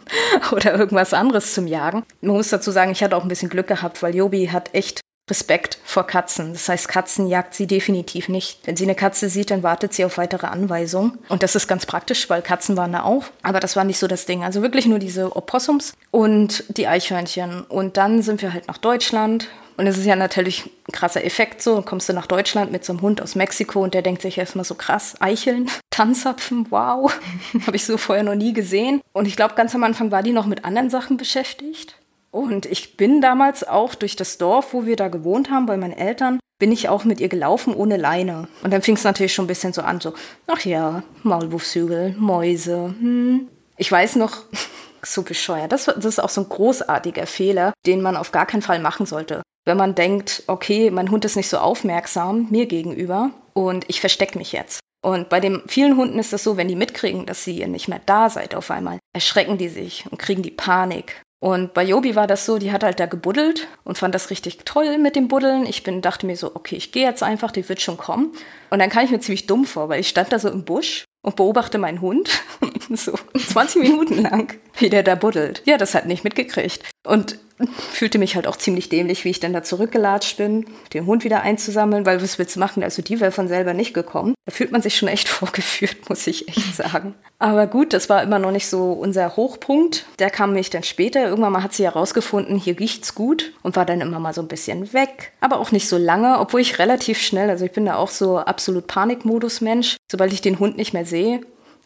oder irgendwas anderes zum Jagen. Man muss dazu sagen, ich hatte auch ein bisschen Glück gehabt, weil Jobi hat echt Respekt vor Katzen. Das heißt, Katzen jagt sie definitiv nicht. Wenn sie eine Katze sieht, dann wartet sie auf weitere Anweisungen. Und das ist ganz praktisch, weil Katzen waren da auch. Aber das war nicht so das Ding. Also wirklich nur diese Opossums und die Eichhörnchen. Und dann sind wir halt nach Deutschland, und es ist ja natürlich ein krasser Effekt so. Kommst du nach Deutschland mit so einem Hund aus Mexiko und der denkt sich erstmal so krass, Eicheln, Tanzapfen, wow. Habe ich so vorher noch nie gesehen. Und ich glaube, ganz am Anfang war die noch mit anderen Sachen beschäftigt. Und ich bin damals auch durch das Dorf, wo wir da gewohnt haben, bei meinen Eltern, bin ich auch mit ihr gelaufen ohne Leine. Und dann fing es natürlich schon ein bisschen so an, so, ach ja, Maulwurfshügel, Mäuse. Hm. Ich weiß noch, so bescheuert. Das, das ist auch so ein großartiger Fehler, den man auf gar keinen Fall machen sollte. Wenn man denkt, okay, mein Hund ist nicht so aufmerksam mir gegenüber und ich verstecke mich jetzt. Und bei den vielen Hunden ist es so, wenn die mitkriegen, dass ihr nicht mehr da seid auf einmal, erschrecken die sich und kriegen die Panik. Und bei Jobi war das so, die hat halt da gebuddelt und fand das richtig toll mit dem Buddeln. Ich bin, dachte mir so, okay, ich gehe jetzt einfach, die wird schon kommen. Und dann kam ich mir ziemlich dumm vor, weil ich stand da so im Busch und beobachte meinen Hund so 20 Minuten lang, wie der da buddelt. Ja, das hat nicht mitgekriegt. Und fühlte mich halt auch ziemlich dämlich, wie ich dann da zurückgelatscht bin, den Hund wieder einzusammeln, weil was willst du machen? Also die wäre von selber nicht gekommen. Da fühlt man sich schon echt vorgeführt, muss ich echt sagen. Aber gut, das war immer noch nicht so unser Hochpunkt. Der kam nämlich dann später. Irgendwann mal hat sie herausgefunden, hier riecht's gut und war dann immer mal so ein bisschen weg. Aber auch nicht so lange, obwohl ich relativ schnell, also ich bin da auch so absolut Panikmodus-Mensch. Sobald ich den Hund nicht mehr sehe,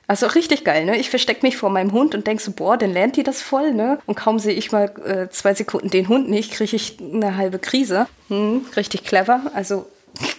also richtig geil, ne? Ich verstecke mich vor meinem Hund und denke so, boah, dann lernt die das voll, ne? Und kaum sehe ich mal äh, zwei Sekunden den Hund nicht, kriege ich eine halbe Krise. Hm, richtig clever. Also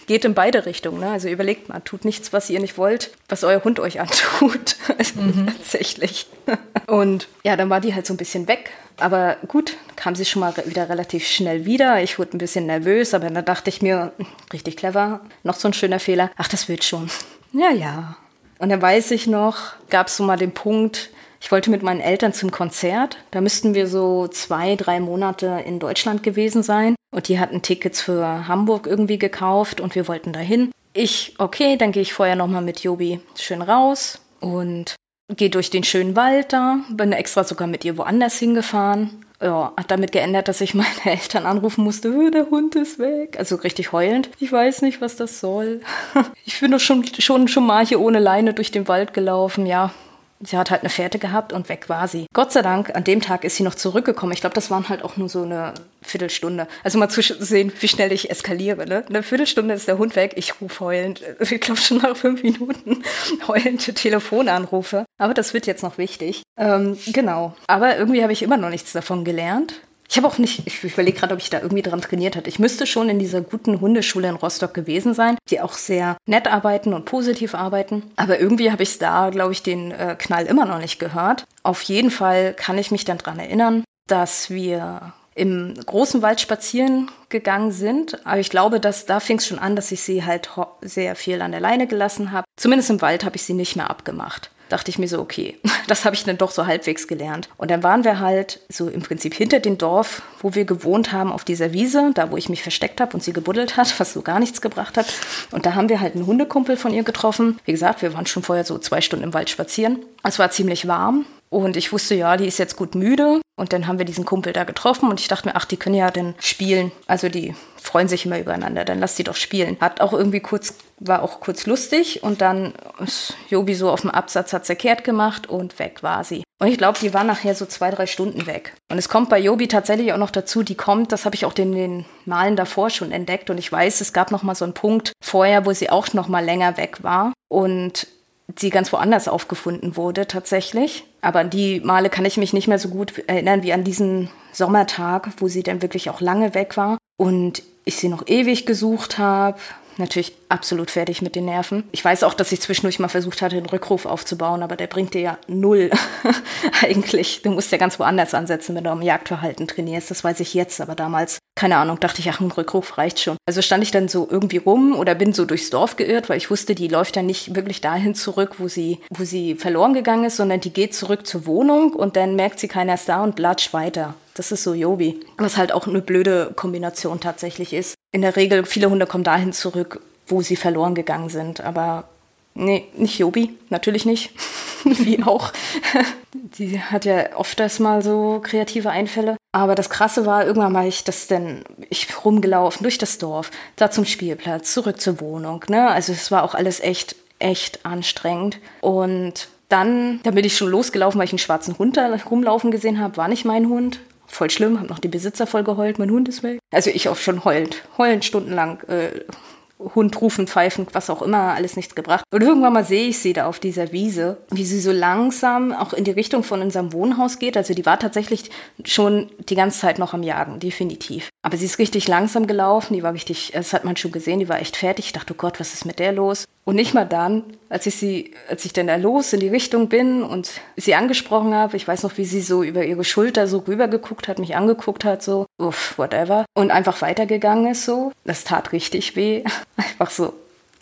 geht in beide Richtungen. Ne? Also überlegt mal, tut nichts, was ihr nicht wollt, was euer Hund euch antut. Also mhm. Tatsächlich. Und ja, dann war die halt so ein bisschen weg. Aber gut, kam sie schon mal wieder relativ schnell wieder. Ich wurde ein bisschen nervös, aber dann dachte ich mir, richtig clever, noch so ein schöner Fehler. Ach, das wird schon. Ja, ja. Und dann weiß ich noch, gab es so mal den Punkt, ich wollte mit meinen Eltern zum Konzert. Da müssten wir so zwei, drei Monate in Deutschland gewesen sein. Und die hatten Tickets für Hamburg irgendwie gekauft und wir wollten dahin. Ich, okay, dann gehe ich vorher nochmal mit Jobi schön raus und gehe durch den schönen Wald da. Bin extra sogar mit ihr woanders hingefahren. Ja, hat damit geändert, dass ich meine Eltern anrufen musste, der Hund ist weg. Also richtig heulend. Ich weiß nicht, was das soll. Ich bin doch schon, schon, schon mal hier ohne Leine durch den Wald gelaufen. Ja, Sie hat halt eine Fährte gehabt und weg war sie. Gott sei Dank, an dem Tag ist sie noch zurückgekommen. Ich glaube, das waren halt auch nur so eine Viertelstunde. Also mal zu sehen, wie schnell ich eskaliere. Ne? Eine Viertelstunde ist der Hund weg. Ich rufe heulend. Ich glaube schon nach fünf Minuten heulende Telefonanrufe. Aber das wird jetzt noch wichtig. Ähm, genau. Aber irgendwie habe ich immer noch nichts davon gelernt. Ich habe auch nicht, ich überlege gerade, ob ich da irgendwie dran trainiert hatte. Ich müsste schon in dieser guten Hundeschule in Rostock gewesen sein, die auch sehr nett arbeiten und positiv arbeiten. Aber irgendwie habe ich da, glaube ich, den äh, Knall immer noch nicht gehört. Auf jeden Fall kann ich mich dann daran erinnern, dass wir im großen Wald spazieren gegangen sind. Aber ich glaube, dass da fing es schon an, dass ich sie halt sehr viel an der Leine gelassen habe. Zumindest im Wald habe ich sie nicht mehr abgemacht dachte ich mir so, okay, das habe ich dann doch so halbwegs gelernt. Und dann waren wir halt so im Prinzip hinter dem Dorf, wo wir gewohnt haben, auf dieser Wiese, da wo ich mich versteckt habe und sie gebuddelt hat, was so gar nichts gebracht hat. Und da haben wir halt einen Hundekumpel von ihr getroffen. Wie gesagt, wir waren schon vorher so zwei Stunden im Wald spazieren. Es war ziemlich warm und ich wusste, ja, die ist jetzt gut müde. Und dann haben wir diesen Kumpel da getroffen und ich dachte mir, ach, die können ja dann spielen. Also die freuen sich immer übereinander, dann lass die doch spielen. Hat auch irgendwie kurz, war auch kurz lustig und dann ist Jobi so auf dem Absatz hat kehrt gemacht und weg war sie. Und ich glaube, die war nachher so zwei, drei Stunden weg. Und es kommt bei Jobi tatsächlich auch noch dazu, die kommt, das habe ich auch in den Malen davor schon entdeckt und ich weiß, es gab noch mal so einen Punkt vorher, wo sie auch noch mal länger weg war. Und sie ganz woanders aufgefunden wurde tatsächlich. Aber an die Male kann ich mich nicht mehr so gut erinnern wie an diesen Sommertag, wo sie dann wirklich auch lange weg war und ich sie noch ewig gesucht habe natürlich absolut fertig mit den Nerven. Ich weiß auch, dass ich zwischendurch mal versucht hatte, einen Rückruf aufzubauen, aber der bringt dir ja null eigentlich. Du musst ja ganz woanders ansetzen, wenn du am Jagdverhalten trainierst. Das weiß ich jetzt, aber damals, keine Ahnung, dachte ich, ach, ein Rückruf reicht schon. Also stand ich dann so irgendwie rum oder bin so durchs Dorf geirrt, weil ich wusste, die läuft ja nicht wirklich dahin zurück, wo sie, wo sie verloren gegangen ist, sondern die geht zurück zur Wohnung und dann merkt sie, keiner ist da und latscht weiter. Das ist so Jobi. Was halt auch eine blöde Kombination tatsächlich ist. In der Regel, viele Hunde kommen dahin zurück, wo sie verloren gegangen sind. Aber nee, nicht Jobi, natürlich nicht. Wie auch. Die hat ja ofters mal so kreative Einfälle. Aber das Krasse war, irgendwann mal ich das denn, ich rumgelaufen durch das Dorf, da zum Spielplatz, zurück zur Wohnung. Ne? Also es war auch alles echt, echt anstrengend. Und dann, da bin ich schon losgelaufen, weil ich einen schwarzen Hund da rumlaufen gesehen habe. War nicht mein Hund, voll schlimm, haben noch die Besitzer voll geheult, mein Hund ist weg. Also ich auch schon heulend, heulend stundenlang äh, Hund rufen, pfeifen, was auch immer, alles nichts gebracht. Und irgendwann mal sehe ich sie da auf dieser Wiese, wie sie so langsam auch in die Richtung von unserem Wohnhaus geht. Also die war tatsächlich schon die ganze Zeit noch am Jagen, definitiv. Aber sie ist richtig langsam gelaufen, die war richtig, das hat man schon gesehen, die war echt fertig. Ich dachte, oh Gott, was ist mit der los? Und nicht mal dann, als ich sie, als ich dann da los in die Richtung bin und sie angesprochen habe, ich weiß noch, wie sie so über ihre Schulter so rübergeguckt hat, mich angeguckt hat, so, uff, whatever, und einfach weitergegangen ist so. Das tat richtig weh. Einfach so,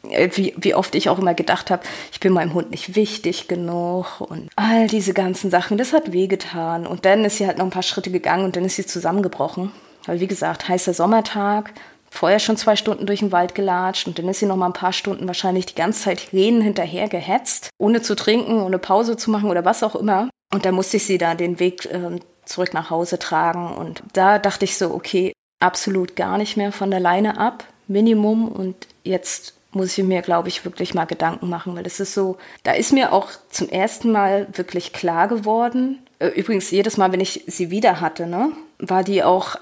wie, wie oft ich auch immer gedacht habe, ich bin meinem Hund nicht wichtig genug und all diese ganzen Sachen, das hat wehgetan. Und dann ist sie halt noch ein paar Schritte gegangen und dann ist sie zusammengebrochen. Weil wie gesagt, heißer Sommertag, vorher schon zwei Stunden durch den Wald gelatscht und dann ist sie noch mal ein paar Stunden wahrscheinlich die ganze Zeit Renen hinterher gehetzt, ohne zu trinken, ohne Pause zu machen oder was auch immer. Und dann musste ich sie da den Weg äh, zurück nach Hause tragen und da dachte ich so, okay, absolut gar nicht mehr von der Leine ab, Minimum und jetzt muss ich mir, glaube ich, wirklich mal Gedanken machen, weil das ist so, da ist mir auch zum ersten Mal wirklich klar geworden. Äh, übrigens, jedes Mal, wenn ich sie wieder hatte, ne, war die auch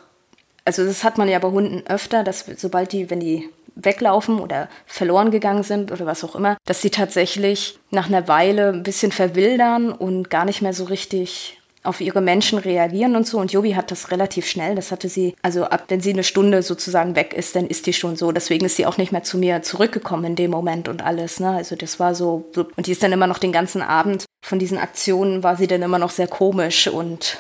also das hat man ja bei Hunden öfter, dass sobald die, wenn die weglaufen oder verloren gegangen sind oder was auch immer, dass sie tatsächlich nach einer Weile ein bisschen verwildern und gar nicht mehr so richtig auf ihre Menschen reagieren und so. Und Jobi hat das relativ schnell. Das hatte sie, also ab wenn sie eine Stunde sozusagen weg ist, dann ist die schon so. Deswegen ist sie auch nicht mehr zu mir zurückgekommen in dem Moment und alles. Ne? Also das war so. Und die ist dann immer noch den ganzen Abend von diesen Aktionen war sie dann immer noch sehr komisch und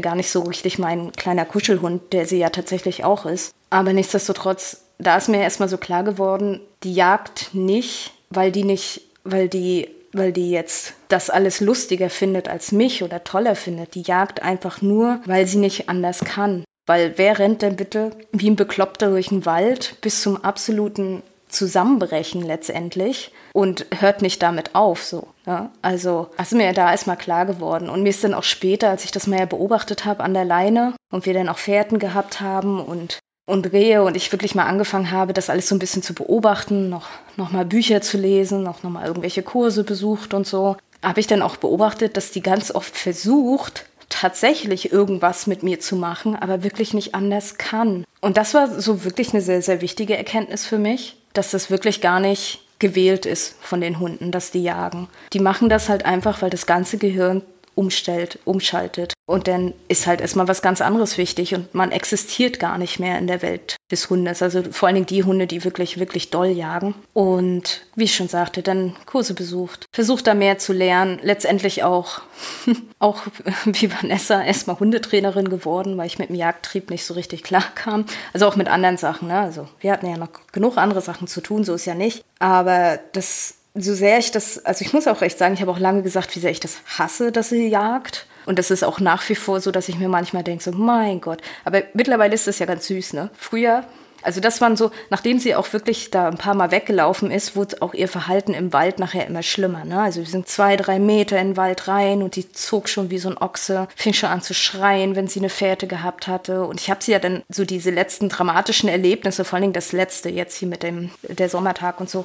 gar nicht so richtig mein kleiner Kuschelhund, der sie ja tatsächlich auch ist. Aber nichtsdestotrotz, da ist mir erstmal so klar geworden, die jagt nicht, weil die nicht, weil die, weil die jetzt das alles lustiger findet als mich oder toller findet. Die jagt einfach nur, weil sie nicht anders kann. Weil wer rennt denn bitte wie ein Bekloppter durch den Wald bis zum absoluten Zusammenbrechen letztendlich und hört nicht damit auf. So, ja? Also, das ist mir da erstmal klar geworden. Und mir ist dann auch später, als ich das mal beobachtet habe an der Leine und wir dann auch Fährten gehabt haben und und Rehe und ich wirklich mal angefangen habe, das alles so ein bisschen zu beobachten, noch, noch mal Bücher zu lesen, noch, noch mal irgendwelche Kurse besucht und so, habe ich dann auch beobachtet, dass die ganz oft versucht, tatsächlich irgendwas mit mir zu machen, aber wirklich nicht anders kann. Und das war so wirklich eine sehr, sehr wichtige Erkenntnis für mich, dass das wirklich gar nicht gewählt ist von den Hunden, dass die jagen. Die machen das halt einfach, weil das ganze Gehirn umstellt, umschaltet. Und dann ist halt erstmal was ganz anderes wichtig und man existiert gar nicht mehr in der Welt des Hundes. Also vor allen Dingen die Hunde, die wirklich, wirklich doll jagen. Und wie ich schon sagte, dann Kurse besucht, versucht da mehr zu lernen. Letztendlich auch, auch wie Vanessa erstmal Hundetrainerin geworden, weil ich mit dem Jagdtrieb nicht so richtig klar kam. Also auch mit anderen Sachen. Ne? Also wir hatten ja noch genug andere Sachen zu tun, so ist ja nicht. Aber das so sehr ich das, also ich muss auch recht sagen, ich habe auch lange gesagt, wie sehr ich das hasse, dass sie jagt. Und das ist auch nach wie vor so, dass ich mir manchmal denke, so mein Gott. Aber mittlerweile ist das ja ganz süß, ne? Früher also das waren so, nachdem sie auch wirklich da ein paar Mal weggelaufen ist, wurde auch ihr Verhalten im Wald nachher immer schlimmer. Ne? Also wir sind zwei, drei Meter in den Wald rein und die zog schon wie so ein Ochse, fing schon an zu schreien, wenn sie eine Fährte gehabt hatte. Und ich habe sie ja dann so diese letzten dramatischen Erlebnisse, vor allen Dingen das letzte jetzt hier mit dem der Sommertag und so,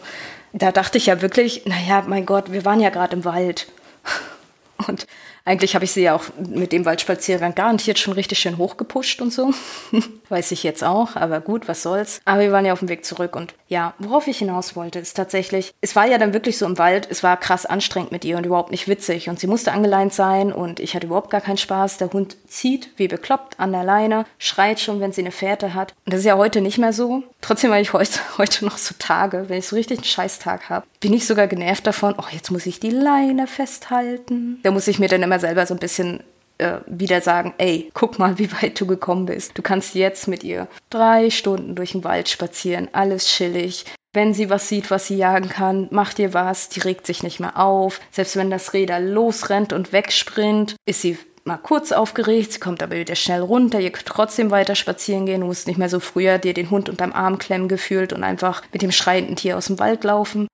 da dachte ich ja wirklich, naja, mein Gott, wir waren ja gerade im Wald. Und eigentlich habe ich sie ja auch mit dem Waldspaziergang garantiert schon richtig schön hochgepusht und so. Weiß ich jetzt auch, aber gut, was soll's. Aber wir waren ja auf dem Weg zurück und ja, worauf ich hinaus wollte, ist tatsächlich, es war ja dann wirklich so im Wald, es war krass anstrengend mit ihr und überhaupt nicht witzig und sie musste angeleint sein und ich hatte überhaupt gar keinen Spaß. Der Hund zieht wie bekloppt an der Leine, schreit schon, wenn sie eine Fährte hat. Und das ist ja heute nicht mehr so. Trotzdem habe ich heute, heute noch so Tage, wenn ich so richtig einen Scheißtag habe, bin ich sogar genervt davon, oh, jetzt muss ich die Leine festhalten. Da muss ich mir dann immer selber so ein bisschen äh, wieder sagen, ey, guck mal, wie weit du gekommen bist. Du kannst jetzt mit ihr drei Stunden durch den Wald spazieren, alles chillig. Wenn sie was sieht, was sie jagen kann, macht ihr was, die regt sich nicht mehr auf. Selbst wenn das da losrennt und wegsprint, ist sie mal kurz aufgeregt, sie kommt aber wieder schnell runter, ihr könnt trotzdem weiter spazieren gehen, du musst nicht mehr so früher dir den Hund unterm Arm klemmen gefühlt und einfach mit dem schreienden Tier aus dem Wald laufen.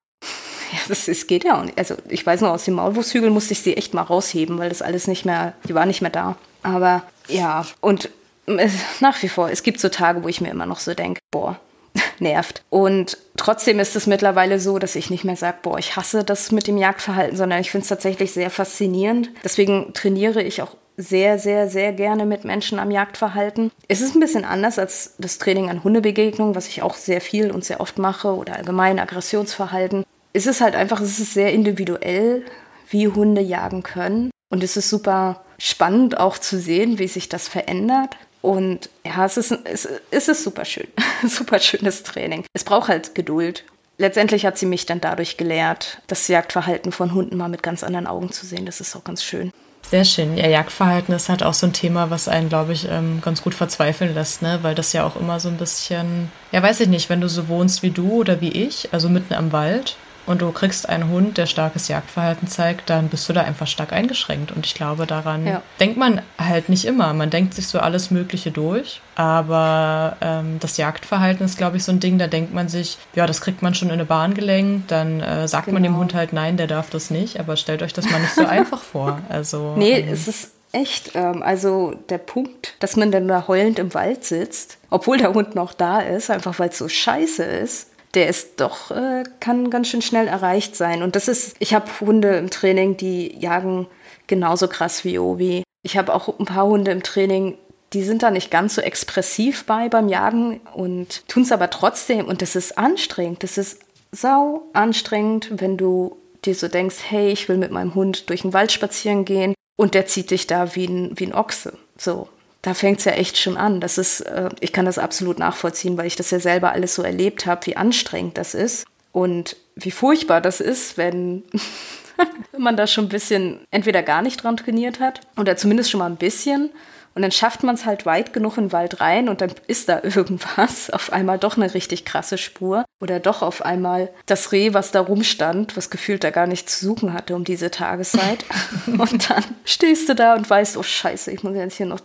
Ja, das, das geht ja auch nicht. Also ich weiß noch, aus dem Maulwurfshügel musste ich sie echt mal rausheben, weil das alles nicht mehr, die war nicht mehr da. Aber ja, und äh, nach wie vor, es gibt so Tage, wo ich mir immer noch so denke, boah, nervt. Und trotzdem ist es mittlerweile so, dass ich nicht mehr sage, boah, ich hasse das mit dem Jagdverhalten, sondern ich finde es tatsächlich sehr faszinierend. Deswegen trainiere ich auch sehr, sehr, sehr gerne mit Menschen am Jagdverhalten. Es ist ein bisschen anders als das Training an Hundebegegnungen, was ich auch sehr viel und sehr oft mache oder allgemein Aggressionsverhalten. Es ist halt einfach, es ist sehr individuell, wie Hunde jagen können. Und es ist super spannend auch zu sehen, wie sich das verändert. Und ja, es ist, es, es ist super schön. super schönes Training. Es braucht halt Geduld. Letztendlich hat sie mich dann dadurch gelehrt, das Jagdverhalten von Hunden mal mit ganz anderen Augen zu sehen. Das ist auch ganz schön. Sehr schön. Ja, Jagdverhalten ist halt auch so ein Thema, was einen, glaube ich, ähm, ganz gut verzweifeln lässt, ne? Weil das ja auch immer so ein bisschen, ja, weiß ich nicht, wenn du so wohnst wie du oder wie ich, also mitten am Wald und du kriegst einen Hund, der starkes Jagdverhalten zeigt, dann bist du da einfach stark eingeschränkt. Und ich glaube, daran ja. denkt man halt nicht immer. Man denkt sich so alles Mögliche durch. Aber ähm, das Jagdverhalten ist, glaube ich, so ein Ding, da denkt man sich, ja, das kriegt man schon in eine Bahn gelenkt, dann äh, sagt genau. man dem genau. Hund halt, nein, der darf das nicht. Aber stellt euch das mal nicht so einfach vor. Also, nee, ähm, es ist echt, ähm, also der Punkt, dass man dann da heulend im Wald sitzt, obwohl der Hund noch da ist, einfach weil es so scheiße ist, der ist doch, äh, kann ganz schön schnell erreicht sein. Und das ist, ich habe Hunde im Training, die jagen genauso krass wie Obi. Ich habe auch ein paar Hunde im Training, die sind da nicht ganz so expressiv bei beim Jagen und tun es aber trotzdem. Und das ist anstrengend. Das ist sau anstrengend, wenn du dir so denkst, hey, ich will mit meinem Hund durch den Wald spazieren gehen und der zieht dich da wie ein, wie ein Ochse. So, da fängt es ja echt schon an. Das ist, äh, ich kann das absolut nachvollziehen, weil ich das ja selber alles so erlebt habe, wie anstrengend das ist und wie furchtbar das ist, wenn, wenn man da schon ein bisschen entweder gar nicht dran trainiert hat oder zumindest schon mal ein bisschen. Und dann schafft man es halt weit genug in den Wald rein und dann ist da irgendwas, auf einmal doch eine richtig krasse Spur. Oder doch auf einmal das Reh, was da rumstand, was gefühlt da gar nichts zu suchen hatte um diese Tageszeit. und dann stehst du da und weißt, oh Scheiße, ich muss jetzt hier noch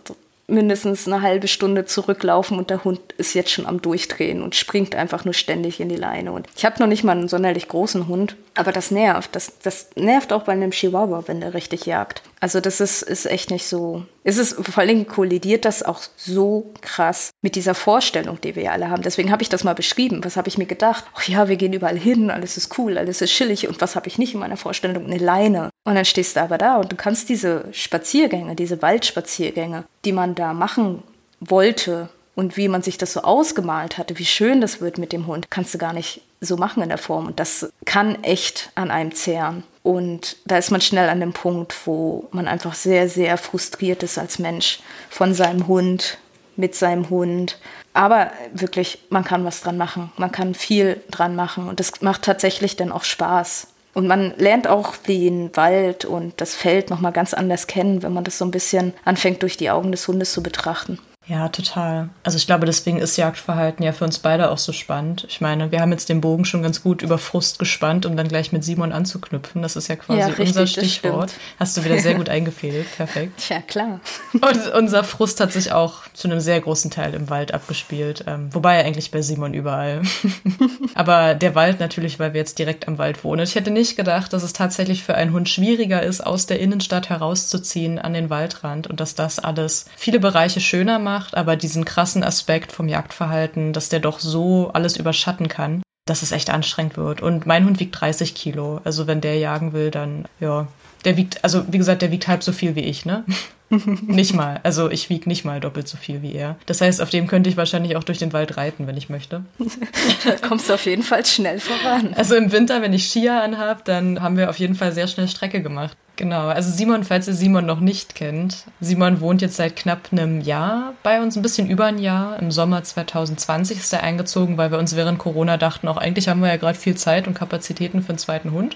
mindestens eine halbe Stunde zurücklaufen und der Hund ist jetzt schon am Durchdrehen und springt einfach nur ständig in die Leine. Und ich habe noch nicht mal einen sonderlich großen Hund, aber das nervt. Das, das nervt auch bei einem Chihuahua, wenn der richtig jagt. Also das ist, ist echt nicht so. Es ist vor allen Dingen kollidiert das auch so krass mit dieser Vorstellung, die wir alle haben. Deswegen habe ich das mal beschrieben. Was habe ich mir gedacht? Ach ja, wir gehen überall hin, alles ist cool, alles ist chillig. Und was habe ich nicht in meiner Vorstellung? Eine Leine. Und dann stehst du aber da und du kannst diese Spaziergänge, diese Waldspaziergänge, die man da machen wollte und wie man sich das so ausgemalt hatte, wie schön das wird mit dem Hund, kannst du gar nicht so machen in der Form. Und das kann echt an einem zehren. Und da ist man schnell an dem Punkt, wo man einfach sehr, sehr frustriert ist als Mensch von seinem Hund, mit seinem Hund. Aber wirklich, man kann was dran machen. Man kann viel dran machen. Und das macht tatsächlich dann auch Spaß. Und man lernt auch den Wald und das Feld nochmal ganz anders kennen, wenn man das so ein bisschen anfängt, durch die Augen des Hundes zu betrachten. Ja, total. Also ich glaube, deswegen ist Jagdverhalten ja für uns beide auch so spannend. Ich meine, wir haben jetzt den Bogen schon ganz gut über Frust gespannt, um dann gleich mit Simon anzuknüpfen. Das ist ja quasi ja, richtig, unser Stichwort. Hast du wieder sehr gut eingefädelt. Perfekt. Ja, klar. Und unser Frust hat sich auch zu einem sehr großen Teil im Wald abgespielt. Ähm, wobei eigentlich bei Simon überall. Aber der Wald natürlich, weil wir jetzt direkt am Wald wohnen. Ich hätte nicht gedacht, dass es tatsächlich für einen Hund schwieriger ist, aus der Innenstadt herauszuziehen an den Waldrand und dass das alles viele Bereiche schöner macht macht, aber diesen krassen Aspekt vom Jagdverhalten, dass der doch so alles überschatten kann, dass es echt anstrengend wird. Und mein Hund wiegt 30 Kilo. Also wenn der jagen will, dann, ja, der wiegt, also wie gesagt, der wiegt halb so viel wie ich, ne? Nicht mal. Also ich wiege nicht mal doppelt so viel wie er. Das heißt, auf dem könnte ich wahrscheinlich auch durch den Wald reiten, wenn ich möchte. da kommst du auf jeden Fall schnell voran. Also im Winter, wenn ich Skier anhabe, dann haben wir auf jeden Fall sehr schnell Strecke gemacht. Genau, also Simon, falls ihr Simon noch nicht kennt, Simon wohnt jetzt seit knapp einem Jahr bei uns, ein bisschen über ein Jahr. Im Sommer 2020 ist er eingezogen, weil wir uns während Corona dachten, auch eigentlich haben wir ja gerade viel Zeit und Kapazitäten für einen zweiten Hund.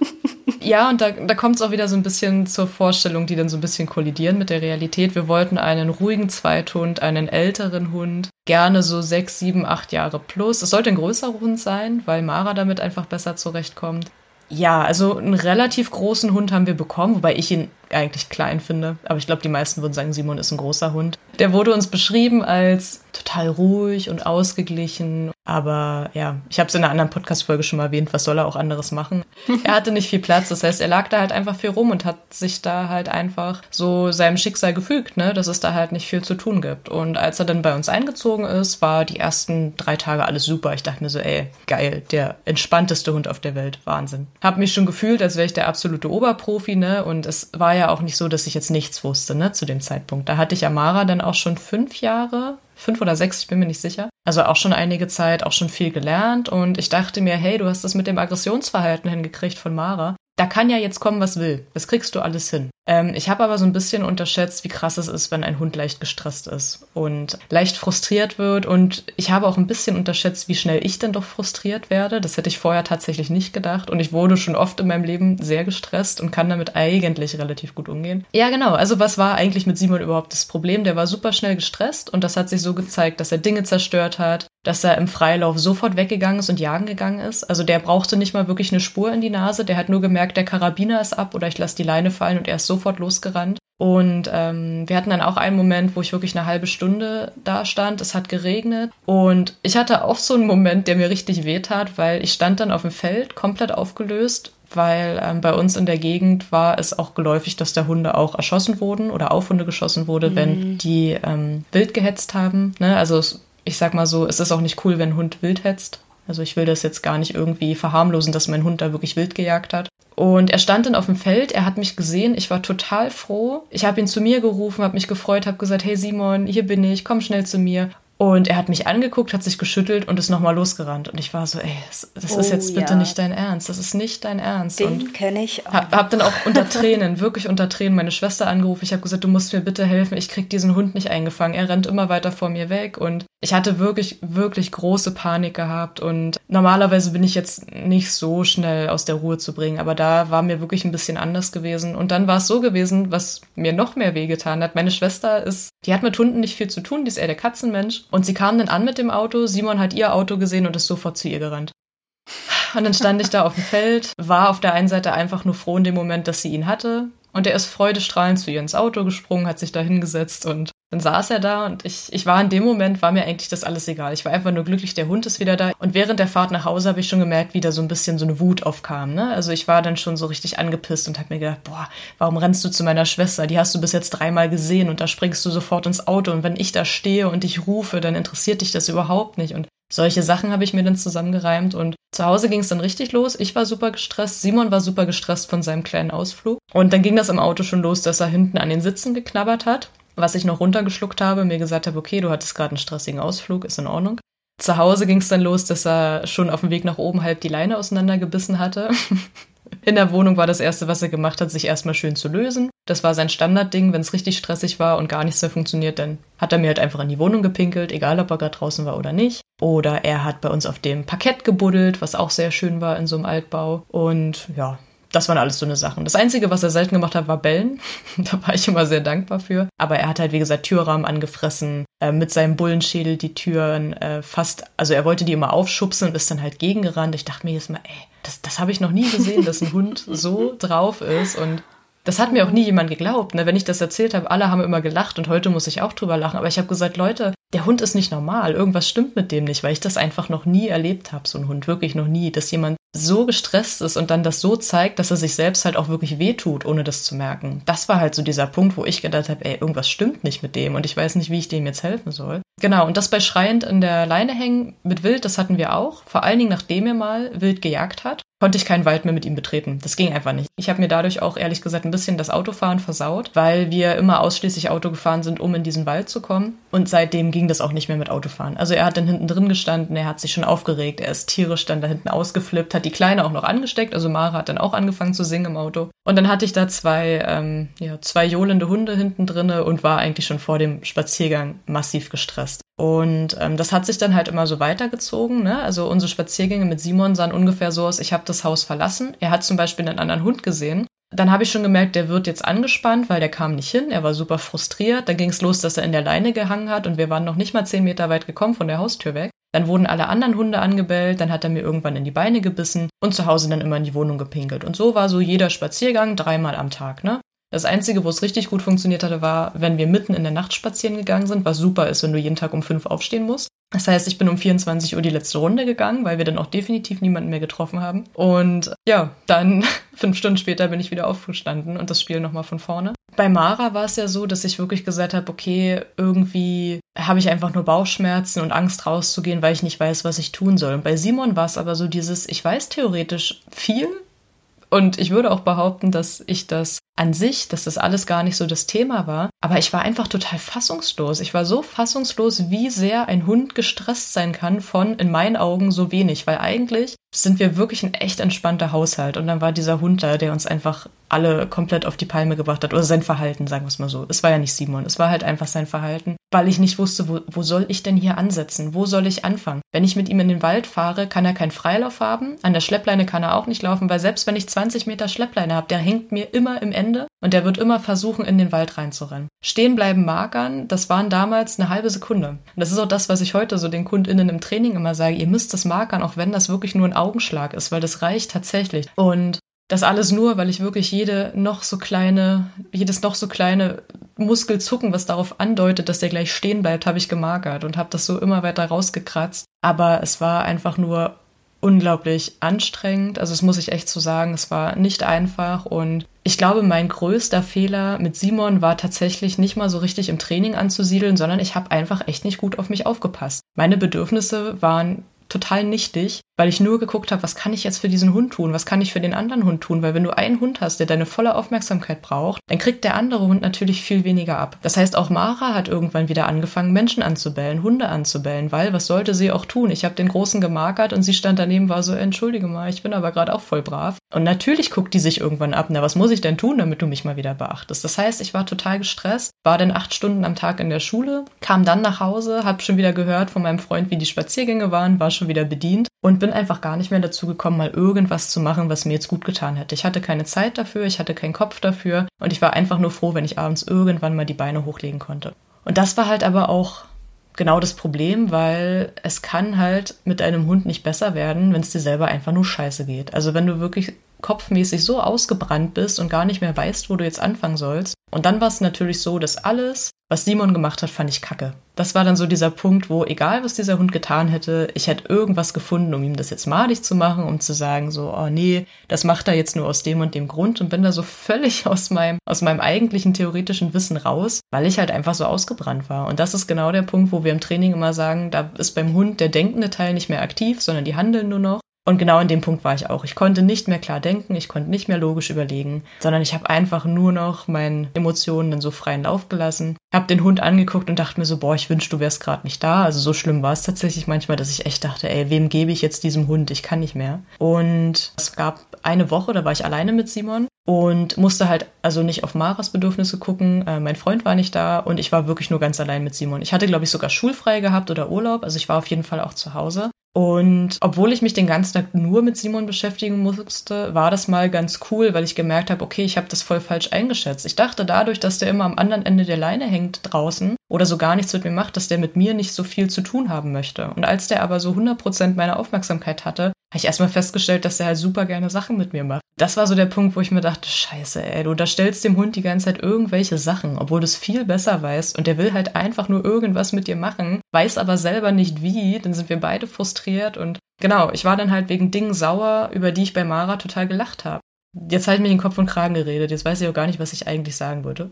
ja, und da, da kommt es auch wieder so ein bisschen zur Vorstellung, die dann so ein bisschen kollidieren mit der Realität. Wir wollten einen ruhigen Zweithund, einen älteren Hund, gerne so sechs, sieben, acht Jahre plus. Es sollte ein größerer Hund sein, weil Mara damit einfach besser zurechtkommt. Ja, also einen relativ großen Hund haben wir bekommen, wobei ich ihn eigentlich klein finde. Aber ich glaube, die meisten würden sagen, Simon ist ein großer Hund. Der wurde uns beschrieben als total ruhig und ausgeglichen. Aber ja, ich habe es in einer anderen Podcast-Folge schon mal erwähnt, was soll er auch anderes machen? er hatte nicht viel Platz, das heißt, er lag da halt einfach viel rum und hat sich da halt einfach so seinem Schicksal gefügt, ne, dass es da halt nicht viel zu tun gibt. Und als er dann bei uns eingezogen ist, war die ersten drei Tage alles super. Ich dachte mir so, ey, geil, der entspannteste Hund auf der Welt, Wahnsinn. Hab mich schon gefühlt, als wäre ich der absolute Oberprofi, ne, und es war ja auch nicht so, dass ich jetzt nichts wusste, ne, zu dem Zeitpunkt. Da hatte ich Amara dann auch schon fünf Jahre fünf oder sechs, ich bin mir nicht sicher. Also auch schon einige Zeit, auch schon viel gelernt. Und ich dachte mir, hey, du hast das mit dem Aggressionsverhalten hingekriegt von Mara da kann ja jetzt kommen, was will. Das kriegst du alles hin. Ähm, ich habe aber so ein bisschen unterschätzt, wie krass es ist, wenn ein Hund leicht gestresst ist und leicht frustriert wird. Und ich habe auch ein bisschen unterschätzt, wie schnell ich denn doch frustriert werde. Das hätte ich vorher tatsächlich nicht gedacht. Und ich wurde schon oft in meinem Leben sehr gestresst und kann damit eigentlich relativ gut umgehen. Ja, genau. Also was war eigentlich mit Simon überhaupt das Problem? Der war super schnell gestresst und das hat sich so gezeigt, dass er Dinge zerstört hat, dass er im Freilauf sofort weggegangen ist und jagen gegangen ist. Also der brauchte nicht mal wirklich eine Spur in die Nase. Der hat nur gemerkt, der Karabiner ist ab oder ich lasse die Leine fallen und er ist sofort losgerannt. Und ähm, wir hatten dann auch einen Moment, wo ich wirklich eine halbe Stunde da stand. Es hat geregnet. Und ich hatte auch so einen Moment, der mir richtig wehtat, weil ich stand dann auf dem Feld, komplett aufgelöst, weil ähm, bei uns in der Gegend war es auch geläufig, dass der Hunde auch erschossen wurden oder auf Hunde geschossen wurde, mhm. wenn die ähm, wild gehetzt haben. Ne? Also ich sag mal so, es ist auch nicht cool, wenn ein Hund wild hetzt. Also ich will das jetzt gar nicht irgendwie verharmlosen, dass mein Hund da wirklich wild gejagt hat. Und er stand dann auf dem Feld, er hat mich gesehen, ich war total froh. Ich habe ihn zu mir gerufen, habe mich gefreut, habe gesagt, hey Simon, hier bin ich, komm schnell zu mir. Und er hat mich angeguckt, hat sich geschüttelt und ist nochmal losgerannt. Und ich war so, ey, das, das oh, ist jetzt bitte ja. nicht dein Ernst. Das ist nicht dein Ernst. Den kenne ich auch. Hab, hab dann auch unter Tränen, wirklich unter Tränen, meine Schwester angerufen. Ich habe gesagt, du musst mir bitte helfen. Ich krieg diesen Hund nicht eingefangen. Er rennt immer weiter vor mir weg. Und ich hatte wirklich, wirklich große Panik gehabt. Und normalerweise bin ich jetzt nicht so schnell aus der Ruhe zu bringen. Aber da war mir wirklich ein bisschen anders gewesen. Und dann war es so gewesen, was mir noch mehr wehgetan hat. Meine Schwester ist, die hat mit Hunden nicht viel zu tun. Die ist eher der Katzenmensch. Und sie kam dann an mit dem Auto. Simon hat ihr Auto gesehen und ist sofort zu ihr gerannt. Und dann stand ich da auf dem Feld, war auf der einen Seite einfach nur froh in dem Moment, dass sie ihn hatte. Und er ist freudestrahlend zu ihr ins Auto gesprungen, hat sich da hingesetzt und dann saß er da und ich, ich war in dem Moment, war mir eigentlich das alles egal. Ich war einfach nur glücklich, der Hund ist wieder da. Und während der Fahrt nach Hause habe ich schon gemerkt, wie da so ein bisschen so eine Wut aufkam. Ne? Also ich war dann schon so richtig angepisst und habe mir gedacht, boah, warum rennst du zu meiner Schwester? Die hast du bis jetzt dreimal gesehen und da springst du sofort ins Auto. Und wenn ich da stehe und dich rufe, dann interessiert dich das überhaupt nicht. Und solche Sachen habe ich mir dann zusammengereimt und zu Hause ging es dann richtig los. Ich war super gestresst, Simon war super gestresst von seinem kleinen Ausflug. Und dann ging das im Auto schon los, dass er hinten an den Sitzen geknabbert hat, was ich noch runtergeschluckt habe, mir gesagt habe, okay, du hattest gerade einen stressigen Ausflug, ist in Ordnung. Zu Hause ging es dann los, dass er schon auf dem Weg nach oben halb die Leine auseinandergebissen hatte. In der Wohnung war das Erste, was er gemacht hat, sich erstmal schön zu lösen. Das war sein Standardding. Wenn es richtig stressig war und gar nichts mehr funktioniert, dann hat er mir halt einfach in die Wohnung gepinkelt, egal ob er gerade draußen war oder nicht. Oder er hat bei uns auf dem Parkett gebuddelt, was auch sehr schön war in so einem Altbau. Und ja, das waren alles so eine Sachen. Das Einzige, was er selten gemacht hat, war bellen. da war ich immer sehr dankbar für. Aber er hat halt, wie gesagt, Türrahmen angefressen, äh, mit seinem Bullenschädel die Türen äh, fast, also er wollte die immer aufschubsen und ist dann halt gegengerannt. Ich dachte mir jetzt mal, ey, das, das habe ich noch nie gesehen, dass ein Hund so drauf ist und das hat mir auch nie jemand geglaubt. Ne? Wenn ich das erzählt habe, alle haben immer gelacht und heute muss ich auch drüber lachen. Aber ich habe gesagt, Leute, der Hund ist nicht normal. Irgendwas stimmt mit dem nicht, weil ich das einfach noch nie erlebt habe, so ein Hund. Wirklich noch nie, dass jemand so gestresst ist und dann das so zeigt, dass er sich selbst halt auch wirklich wehtut, ohne das zu merken. Das war halt so dieser Punkt, wo ich gedacht habe, ey, irgendwas stimmt nicht mit dem und ich weiß nicht, wie ich dem jetzt helfen soll. Genau, und das bei schreiend in der Leine hängen mit Wild, das hatten wir auch. Vor allen Dingen, nachdem er mal wild gejagt hat konnte ich keinen Wald mehr mit ihm betreten. Das ging einfach nicht. Ich habe mir dadurch auch ehrlich gesagt ein bisschen das Autofahren versaut, weil wir immer ausschließlich Auto gefahren sind, um in diesen Wald zu kommen. Und seitdem ging das auch nicht mehr mit Autofahren. Also er hat dann hinten drin gestanden, er hat sich schon aufgeregt, er ist tierisch dann da hinten ausgeflippt, hat die Kleine auch noch angesteckt. Also Mara hat dann auch angefangen zu singen im Auto. Und dann hatte ich da zwei, ähm, ja, zwei johlende Hunde hinten drinne und war eigentlich schon vor dem Spaziergang massiv gestresst. Und ähm, das hat sich dann halt immer so weitergezogen. Ne? Also unsere Spaziergänge mit Simon sahen ungefähr so aus, ich habe das Haus verlassen. Er hat zum Beispiel einen anderen Hund gesehen. Dann habe ich schon gemerkt, der wird jetzt angespannt, weil der kam nicht hin. Er war super frustriert. Dann ging es los, dass er in der Leine gehangen hat und wir waren noch nicht mal zehn Meter weit gekommen von der Haustür weg. Dann wurden alle anderen Hunde angebellt, dann hat er mir irgendwann in die Beine gebissen und zu Hause dann immer in die Wohnung gepinkelt. Und so war so jeder Spaziergang dreimal am Tag, ne? Das Einzige, wo es richtig gut funktioniert hatte, war, wenn wir mitten in der Nacht spazieren gegangen sind, was super ist, wenn du jeden Tag um fünf aufstehen musst. Das heißt, ich bin um 24 Uhr die letzte Runde gegangen, weil wir dann auch definitiv niemanden mehr getroffen haben. Und ja, dann fünf Stunden später bin ich wieder aufgestanden und das Spiel nochmal von vorne. Bei Mara war es ja so, dass ich wirklich gesagt habe, okay, irgendwie habe ich einfach nur Bauchschmerzen und Angst rauszugehen, weil ich nicht weiß, was ich tun soll. Und bei Simon war es aber so dieses, ich weiß theoretisch viel, und ich würde auch behaupten, dass ich das an sich, dass das alles gar nicht so das Thema war. Aber ich war einfach total fassungslos. Ich war so fassungslos, wie sehr ein Hund gestresst sein kann von, in meinen Augen, so wenig. Weil eigentlich sind wir wirklich ein echt entspannter Haushalt. Und dann war dieser Hund da, der uns einfach alle komplett auf die Palme gebracht hat. Oder sein Verhalten, sagen wir es mal so. Es war ja nicht Simon, es war halt einfach sein Verhalten. Weil ich nicht wusste, wo, wo soll ich denn hier ansetzen? Wo soll ich anfangen? Wenn ich mit ihm in den Wald fahre, kann er keinen Freilauf haben. An der Schleppleine kann er auch nicht laufen, weil selbst wenn ich 20 Meter Schleppleine habe, der hängt mir immer im Ende und der wird immer versuchen, in den Wald reinzurennen. Stehen bleiben magern, das waren damals eine halbe Sekunde. Und das ist auch das, was ich heute so den KundInnen im Training immer sage. Ihr müsst das markern, auch wenn das wirklich nur ein Augenschlag ist, weil das reicht tatsächlich. Und das alles nur, weil ich wirklich jede noch so kleine, jedes noch so kleine Muskelzucken, was darauf andeutet, dass der gleich stehen bleibt, habe ich gemarkert und habe das so immer weiter rausgekratzt. Aber es war einfach nur unglaublich anstrengend. Also das muss ich echt so sagen. Es war nicht einfach und ich glaube, mein größter Fehler mit Simon war tatsächlich nicht mal so richtig im Training anzusiedeln, sondern ich habe einfach echt nicht gut auf mich aufgepasst. Meine Bedürfnisse waren total nichtig, weil ich nur geguckt habe, was kann ich jetzt für diesen Hund tun, was kann ich für den anderen Hund tun, weil wenn du einen Hund hast, der deine volle Aufmerksamkeit braucht, dann kriegt der andere Hund natürlich viel weniger ab. Das heißt, auch Mara hat irgendwann wieder angefangen, Menschen anzubellen, Hunde anzubellen, weil was sollte sie auch tun? Ich habe den Großen gemarkert und sie stand daneben, war so, entschuldige mal, ich bin aber gerade auch voll brav. Und natürlich guckt die sich irgendwann ab, na, was muss ich denn tun, damit du mich mal wieder beachtest? Das heißt, ich war total gestresst, war dann acht Stunden am Tag in der Schule, kam dann nach Hause, habe schon wieder gehört von meinem Freund, wie die Spaziergänge waren, war schon wieder bedient und bin einfach gar nicht mehr dazu gekommen, mal irgendwas zu machen, was mir jetzt gut getan hätte. Ich hatte keine Zeit dafür, ich hatte keinen Kopf dafür und ich war einfach nur froh, wenn ich abends irgendwann mal die Beine hochlegen konnte. Und das war halt aber auch genau das Problem, weil es kann halt mit einem Hund nicht besser werden, wenn es dir selber einfach nur scheiße geht. Also wenn du wirklich kopfmäßig so ausgebrannt bist und gar nicht mehr weißt, wo du jetzt anfangen sollst. Und dann war es natürlich so, dass alles, was Simon gemacht hat, fand ich kacke. Das war dann so dieser Punkt, wo egal was dieser Hund getan hätte, ich hätte irgendwas gefunden, um ihm das jetzt madig zu machen, um zu sagen so, oh nee, das macht er jetzt nur aus dem und dem Grund und bin da so völlig aus meinem, aus meinem eigentlichen theoretischen Wissen raus, weil ich halt einfach so ausgebrannt war. Und das ist genau der Punkt, wo wir im Training immer sagen, da ist beim Hund der denkende Teil nicht mehr aktiv, sondern die handeln nur noch. Und genau in dem Punkt war ich auch. Ich konnte nicht mehr klar denken, ich konnte nicht mehr logisch überlegen, sondern ich habe einfach nur noch meinen Emotionen dann so freien Lauf gelassen. Habe den Hund angeguckt und dachte mir so, boah, ich wünschte, du wärst gerade nicht da. Also so schlimm war es tatsächlich manchmal, dass ich echt dachte, ey, wem gebe ich jetzt diesem Hund? Ich kann nicht mehr. Und es gab eine Woche, da war ich alleine mit Simon und musste halt also nicht auf Maras Bedürfnisse gucken. Äh, mein Freund war nicht da und ich war wirklich nur ganz allein mit Simon. Ich hatte, glaube ich, sogar schulfrei gehabt oder Urlaub. Also ich war auf jeden Fall auch zu Hause. Und obwohl ich mich den ganzen Tag nur mit Simon beschäftigen musste, war das mal ganz cool, weil ich gemerkt habe, okay, ich habe das voll falsch eingeschätzt. Ich dachte dadurch, dass der immer am anderen Ende der Leine hängt draußen oder so gar nichts mit mir macht, dass der mit mir nicht so viel zu tun haben möchte. Und als der aber so 100% meine Aufmerksamkeit hatte, habe ich erstmal festgestellt, dass der halt super gerne Sachen mit mir macht. Das war so der Punkt, wo ich mir dachte, scheiße, ey, du da stellst dem Hund die ganze Zeit irgendwelche Sachen, obwohl du es viel besser weißt und der will halt einfach nur irgendwas mit dir machen, weiß aber selber nicht wie, dann sind wir beide frustriert und genau, ich war dann halt wegen Dingen sauer, über die ich bei Mara total gelacht habe. Jetzt habe ich mir den Kopf und Kragen geredet. Jetzt weiß ich auch gar nicht, was ich eigentlich sagen würde.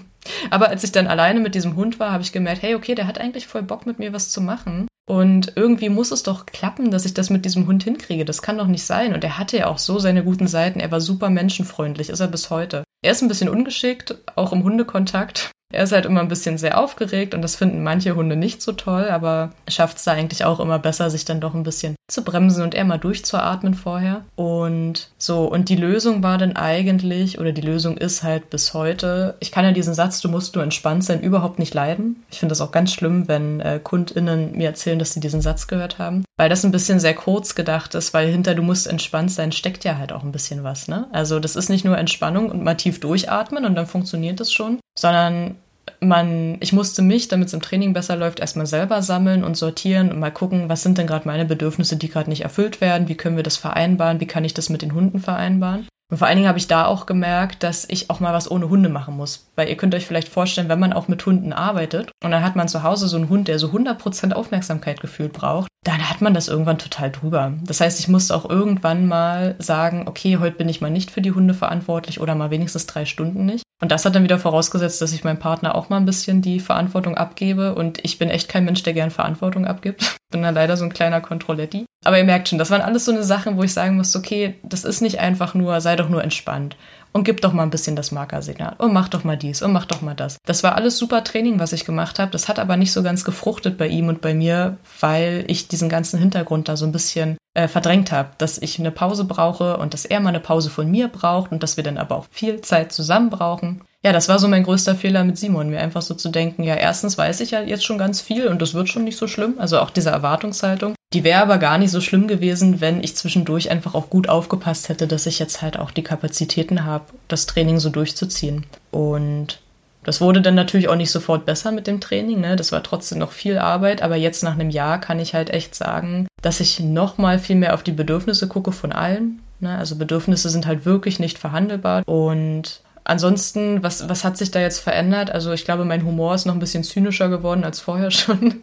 Aber als ich dann alleine mit diesem Hund war, habe ich gemerkt, hey, okay, der hat eigentlich voll Bock mit mir was zu machen. Und irgendwie muss es doch klappen, dass ich das mit diesem Hund hinkriege. Das kann doch nicht sein. Und er hatte ja auch so seine guten Seiten. Er war super menschenfreundlich, ist er bis heute. Er ist ein bisschen ungeschickt, auch im Hundekontakt. Er ist halt immer ein bisschen sehr aufgeregt und das finden manche Hunde nicht so toll, aber schafft es da eigentlich auch immer besser, sich dann doch ein bisschen zu bremsen und eher mal durchzuatmen vorher. Und so, und die Lösung war dann eigentlich, oder die Lösung ist halt bis heute, ich kann ja diesen Satz, du musst nur entspannt sein, überhaupt nicht leiden. Ich finde das auch ganz schlimm, wenn äh, KundInnen mir erzählen, dass sie diesen Satz gehört haben, weil das ein bisschen sehr kurz gedacht ist, weil hinter du musst entspannt sein steckt ja halt auch ein bisschen was, ne? Also das ist nicht nur Entspannung und mal tief durchatmen und dann funktioniert das schon, sondern man, ich musste mich, damit es im Training besser läuft, erstmal selber sammeln und sortieren und mal gucken, was sind denn gerade meine Bedürfnisse, die gerade nicht erfüllt werden, wie können wir das vereinbaren, wie kann ich das mit den Hunden vereinbaren. Und vor allen Dingen habe ich da auch gemerkt, dass ich auch mal was ohne Hunde machen muss. Weil ihr könnt euch vielleicht vorstellen, wenn man auch mit Hunden arbeitet und dann hat man zu Hause so einen Hund, der so 100% Aufmerksamkeit gefühlt braucht, dann hat man das irgendwann total drüber. Das heißt, ich musste auch irgendwann mal sagen, okay, heute bin ich mal nicht für die Hunde verantwortlich oder mal wenigstens drei Stunden nicht. Und das hat dann wieder vorausgesetzt, dass ich meinem Partner auch mal ein bisschen die Verantwortung abgebe. Und ich bin echt kein Mensch, der gern Verantwortung abgibt. Bin dann leider so ein kleiner Kontrolletti. Aber ihr merkt schon, das waren alles so eine Sachen, wo ich sagen muss, okay, das ist nicht einfach nur, sei doch nur entspannt und gib doch mal ein bisschen das Markersignal und mach doch mal dies und mach doch mal das. Das war alles super Training, was ich gemacht habe. Das hat aber nicht so ganz gefruchtet bei ihm und bei mir, weil ich diesen ganzen Hintergrund da so ein bisschen äh, verdrängt habe, dass ich eine Pause brauche und dass er mal eine Pause von mir braucht und dass wir dann aber auch viel Zeit zusammen brauchen. Ja, das war so mein größter Fehler mit Simon, mir einfach so zu denken, ja, erstens weiß ich ja jetzt schon ganz viel und das wird schon nicht so schlimm, also auch diese Erwartungshaltung. Die wäre aber gar nicht so schlimm gewesen, wenn ich zwischendurch einfach auch gut aufgepasst hätte, dass ich jetzt halt auch die Kapazitäten habe, das Training so durchzuziehen. Und das wurde dann natürlich auch nicht sofort besser mit dem Training, ne? Das war trotzdem noch viel Arbeit, aber jetzt nach einem Jahr kann ich halt echt sagen, dass ich noch mal viel mehr auf die Bedürfnisse gucke von allen. Ne? Also Bedürfnisse sind halt wirklich nicht verhandelbar und Ansonsten, was, was hat sich da jetzt verändert? Also ich glaube, mein Humor ist noch ein bisschen zynischer geworden als vorher schon,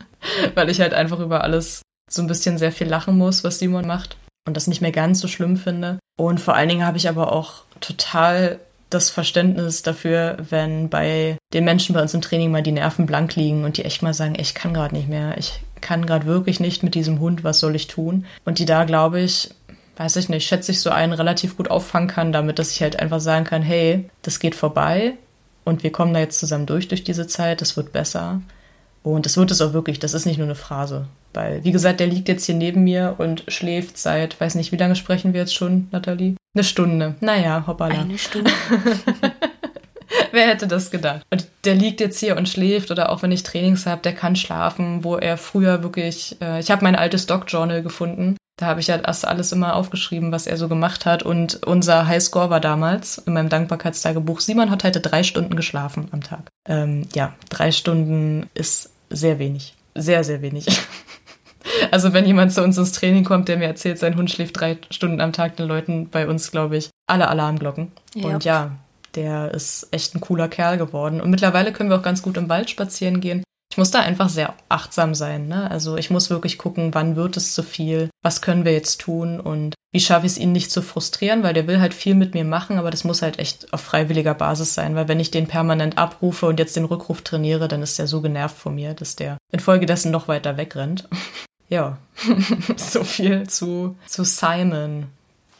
weil ich halt einfach über alles so ein bisschen sehr viel lachen muss, was Simon macht und das nicht mehr ganz so schlimm finde. Und vor allen Dingen habe ich aber auch total das Verständnis dafür, wenn bei den Menschen bei uns im Training mal die Nerven blank liegen und die echt mal sagen, ich kann gerade nicht mehr, ich kann gerade wirklich nicht mit diesem Hund, was soll ich tun? Und die da, glaube ich, weiß ich nicht, schätze ich so einen relativ gut auffangen kann, damit dass ich halt einfach sagen kann, hey, das geht vorbei und wir kommen da jetzt zusammen durch durch diese Zeit, das wird besser. Und das wird es auch wirklich, das ist nicht nur eine Phrase. Weil, wie gesagt, der liegt jetzt hier neben mir und schläft seit, weiß nicht, wie lange sprechen wir jetzt schon, Nathalie? Eine Stunde. Naja, hoppala. Eine Stunde. Wer hätte das gedacht? Und der liegt jetzt hier und schläft oder auch wenn ich Trainings habe, der kann schlafen, wo er früher wirklich, äh, ich habe mein altes Doc-Journal gefunden da habe ich ja erst alles immer aufgeschrieben, was er so gemacht hat. Und unser Highscore war damals in meinem Dankbarkeitstagebuch. Simon hat heute drei Stunden geschlafen am Tag. Ähm, ja, drei Stunden ist sehr wenig. Sehr, sehr wenig. Also wenn jemand zu uns ins Training kommt, der mir erzählt, sein Hund schläft drei Stunden am Tag, dann läuten bei uns, glaube ich, alle Alarmglocken. Ja. Und ja, der ist echt ein cooler Kerl geworden. Und mittlerweile können wir auch ganz gut im Wald spazieren gehen ich muss da einfach sehr achtsam sein. Ne? Also ich muss wirklich gucken, wann wird es zu viel, was können wir jetzt tun und wie schaffe ich es ihn nicht zu frustrieren, weil der will halt viel mit mir machen, aber das muss halt echt auf freiwilliger Basis sein, weil wenn ich den permanent abrufe und jetzt den Rückruf trainiere, dann ist der so genervt von mir, dass der infolgedessen noch weiter wegrennt. ja, so viel zu, zu Simon.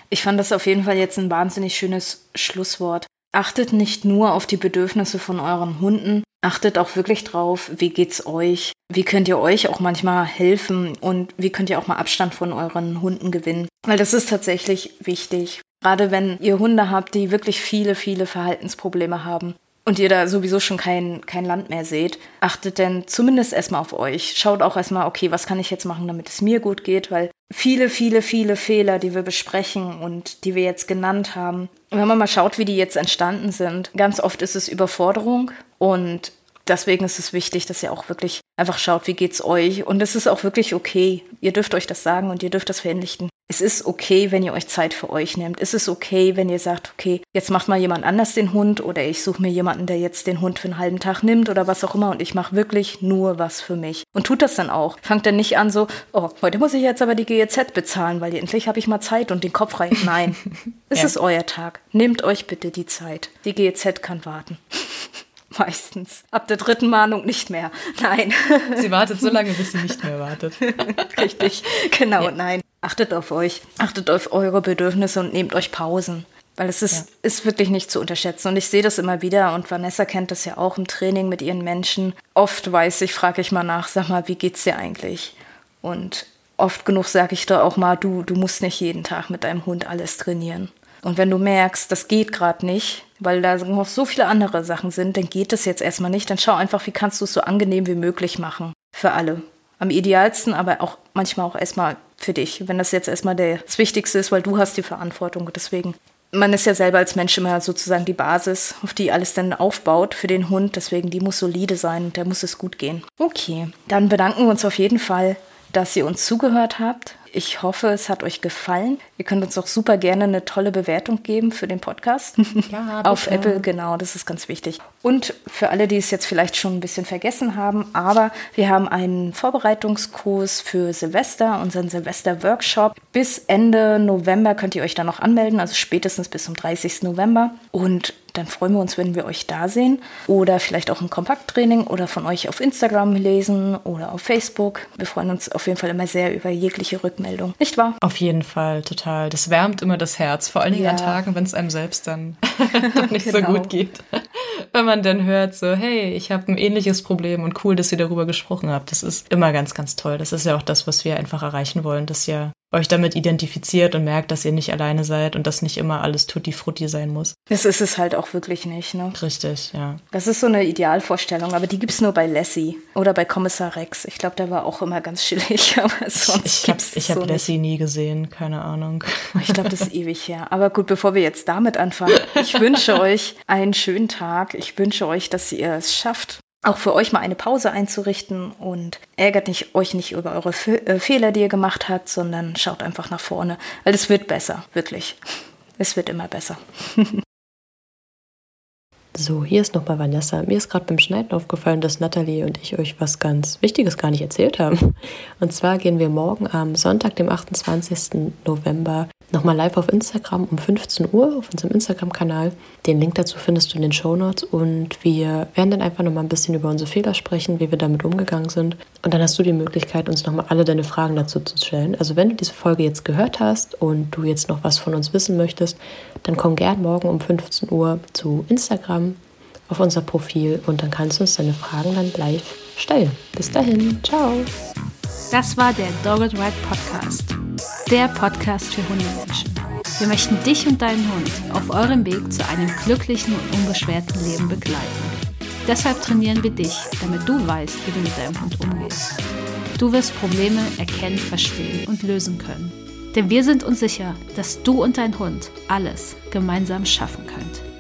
Ich fand das auf jeden Fall jetzt ein wahnsinnig schönes Schlusswort. Achtet nicht nur auf die Bedürfnisse von euren Hunden, achtet auch wirklich drauf, wie geht's euch, wie könnt ihr euch auch manchmal helfen und wie könnt ihr auch mal Abstand von euren Hunden gewinnen. Weil das ist tatsächlich wichtig. Gerade wenn ihr Hunde habt, die wirklich viele, viele Verhaltensprobleme haben und ihr da sowieso schon kein, kein Land mehr seht, achtet denn zumindest erstmal auf euch. Schaut auch erstmal, okay, was kann ich jetzt machen, damit es mir gut geht, weil viele, viele, viele Fehler, die wir besprechen und die wir jetzt genannt haben, wenn man mal schaut, wie die jetzt entstanden sind, ganz oft ist es Überforderung und deswegen ist es wichtig, dass ihr auch wirklich einfach schaut, wie geht's euch. Und es ist auch wirklich okay. Ihr dürft euch das sagen und ihr dürft das verinnerlichen. Es ist okay, wenn ihr euch Zeit für euch nehmt. Es ist okay, wenn ihr sagt, okay, jetzt macht mal jemand anders den Hund oder ich suche mir jemanden, der jetzt den Hund für einen halben Tag nimmt oder was auch immer und ich mache wirklich nur was für mich. Und tut das dann auch. Fangt dann nicht an so, oh, heute muss ich jetzt aber die GEZ bezahlen, weil endlich habe ich mal Zeit und den Kopf frei. Nein, es ja. ist euer Tag. Nehmt euch bitte die Zeit. Die GEZ kann warten. Meistens. Ab der dritten Mahnung nicht mehr. Nein. Sie wartet so lange, bis sie nicht mehr wartet. Richtig. Genau, ja. nein. Achtet auf euch. Achtet auf eure Bedürfnisse und nehmt euch Pausen. Weil es ist, ja. ist wirklich nicht zu unterschätzen. Und ich sehe das immer wieder und Vanessa kennt das ja auch im Training mit ihren Menschen. Oft weiß ich, frage ich mal nach, sag mal, wie geht's dir eigentlich? Und oft genug sage ich da auch mal, du, du musst nicht jeden Tag mit deinem Hund alles trainieren. Und wenn du merkst, das geht gerade nicht, weil da noch so viele andere Sachen sind, dann geht das jetzt erstmal nicht. Dann schau einfach, wie kannst du es so angenehm wie möglich machen. Für alle. Am idealsten, aber auch manchmal auch erstmal für dich, wenn das jetzt erstmal das Wichtigste ist, weil du hast die Verantwortung. Deswegen, man ist ja selber als Mensch immer sozusagen die Basis, auf die alles dann aufbaut für den Hund. Deswegen, die muss solide sein und der muss es gut gehen. Okay, dann bedanken wir uns auf jeden Fall dass ihr uns zugehört habt. Ich hoffe, es hat euch gefallen. Ihr könnt uns auch super gerne eine tolle Bewertung geben für den Podcast. Ja, Auf Apple, genau, das ist ganz wichtig. Und für alle, die es jetzt vielleicht schon ein bisschen vergessen haben, aber wir haben einen Vorbereitungskurs für Silvester, unseren Silvester-Workshop. Bis Ende November könnt ihr euch da noch anmelden, also spätestens bis zum 30. November. Und dann freuen wir uns, wenn wir euch da sehen. Oder vielleicht auch ein Kompakttraining oder von euch auf Instagram lesen oder auf Facebook. Wir freuen uns auf jeden Fall immer sehr über jegliche Rückmeldung. Nicht wahr? Auf jeden Fall, total. Das wärmt immer das Herz. Vor allen Dingen ja. an Tagen, wenn es einem selbst dann nicht genau. so gut geht. wenn man dann hört, so, hey, ich habe ein ähnliches Problem und cool, dass ihr darüber gesprochen habt. Das ist immer ganz, ganz toll. Das ist ja auch das, was wir einfach erreichen wollen, dass ihr euch damit identifiziert und merkt, dass ihr nicht alleine seid und dass nicht immer alles tutti frutti sein muss. Das ist es halt auch wirklich nicht, ne? Richtig, ja. Das ist so eine Idealvorstellung, aber die gibt es nur bei Lassie oder bei Kommissar Rex. Ich glaube, der war auch immer ganz chillig, aber sonst Ich, ich habe ich hab Lassie nie gesehen, keine Ahnung. Ich glaube, das ist ewig her. Aber gut, bevor wir jetzt damit anfangen, ich wünsche euch einen schönen Tag. Ich wünsche euch, dass ihr es schafft, auch für euch mal eine Pause einzurichten und ärgert nicht, euch nicht über eure Fe äh, Fehler, die ihr gemacht habt, sondern schaut einfach nach vorne, weil es wird besser, wirklich. Es wird immer besser. So, hier ist nochmal Vanessa. Mir ist gerade beim Schneiden aufgefallen, dass Nathalie und ich euch was ganz Wichtiges gar nicht erzählt haben. Und zwar gehen wir morgen am Sonntag, dem 28. November, nochmal live auf Instagram um 15 Uhr auf unserem Instagram-Kanal. Den Link dazu findest du in den Show Notes und wir werden dann einfach nochmal ein bisschen über unsere Fehler sprechen, wie wir damit umgegangen sind. Und dann hast du die Möglichkeit, uns nochmal alle deine Fragen dazu zu stellen. Also wenn du diese Folge jetzt gehört hast und du jetzt noch was von uns wissen möchtest, dann komm gern morgen um 15 Uhr zu Instagram auf unser Profil und dann kannst du uns deine Fragen dann live stellen. Bis dahin, ciao. Das war der Dogged Ride Podcast, der Podcast für Hundemenschen. Wir möchten dich und deinen Hund auf eurem Weg zu einem glücklichen und unbeschwerten Leben begleiten. Deshalb trainieren wir dich, damit du weißt, wie du mit deinem Hund umgehst. Du wirst Probleme erkennen, verstehen und lösen können. Denn wir sind uns sicher, dass du und dein Hund alles gemeinsam schaffen könnt.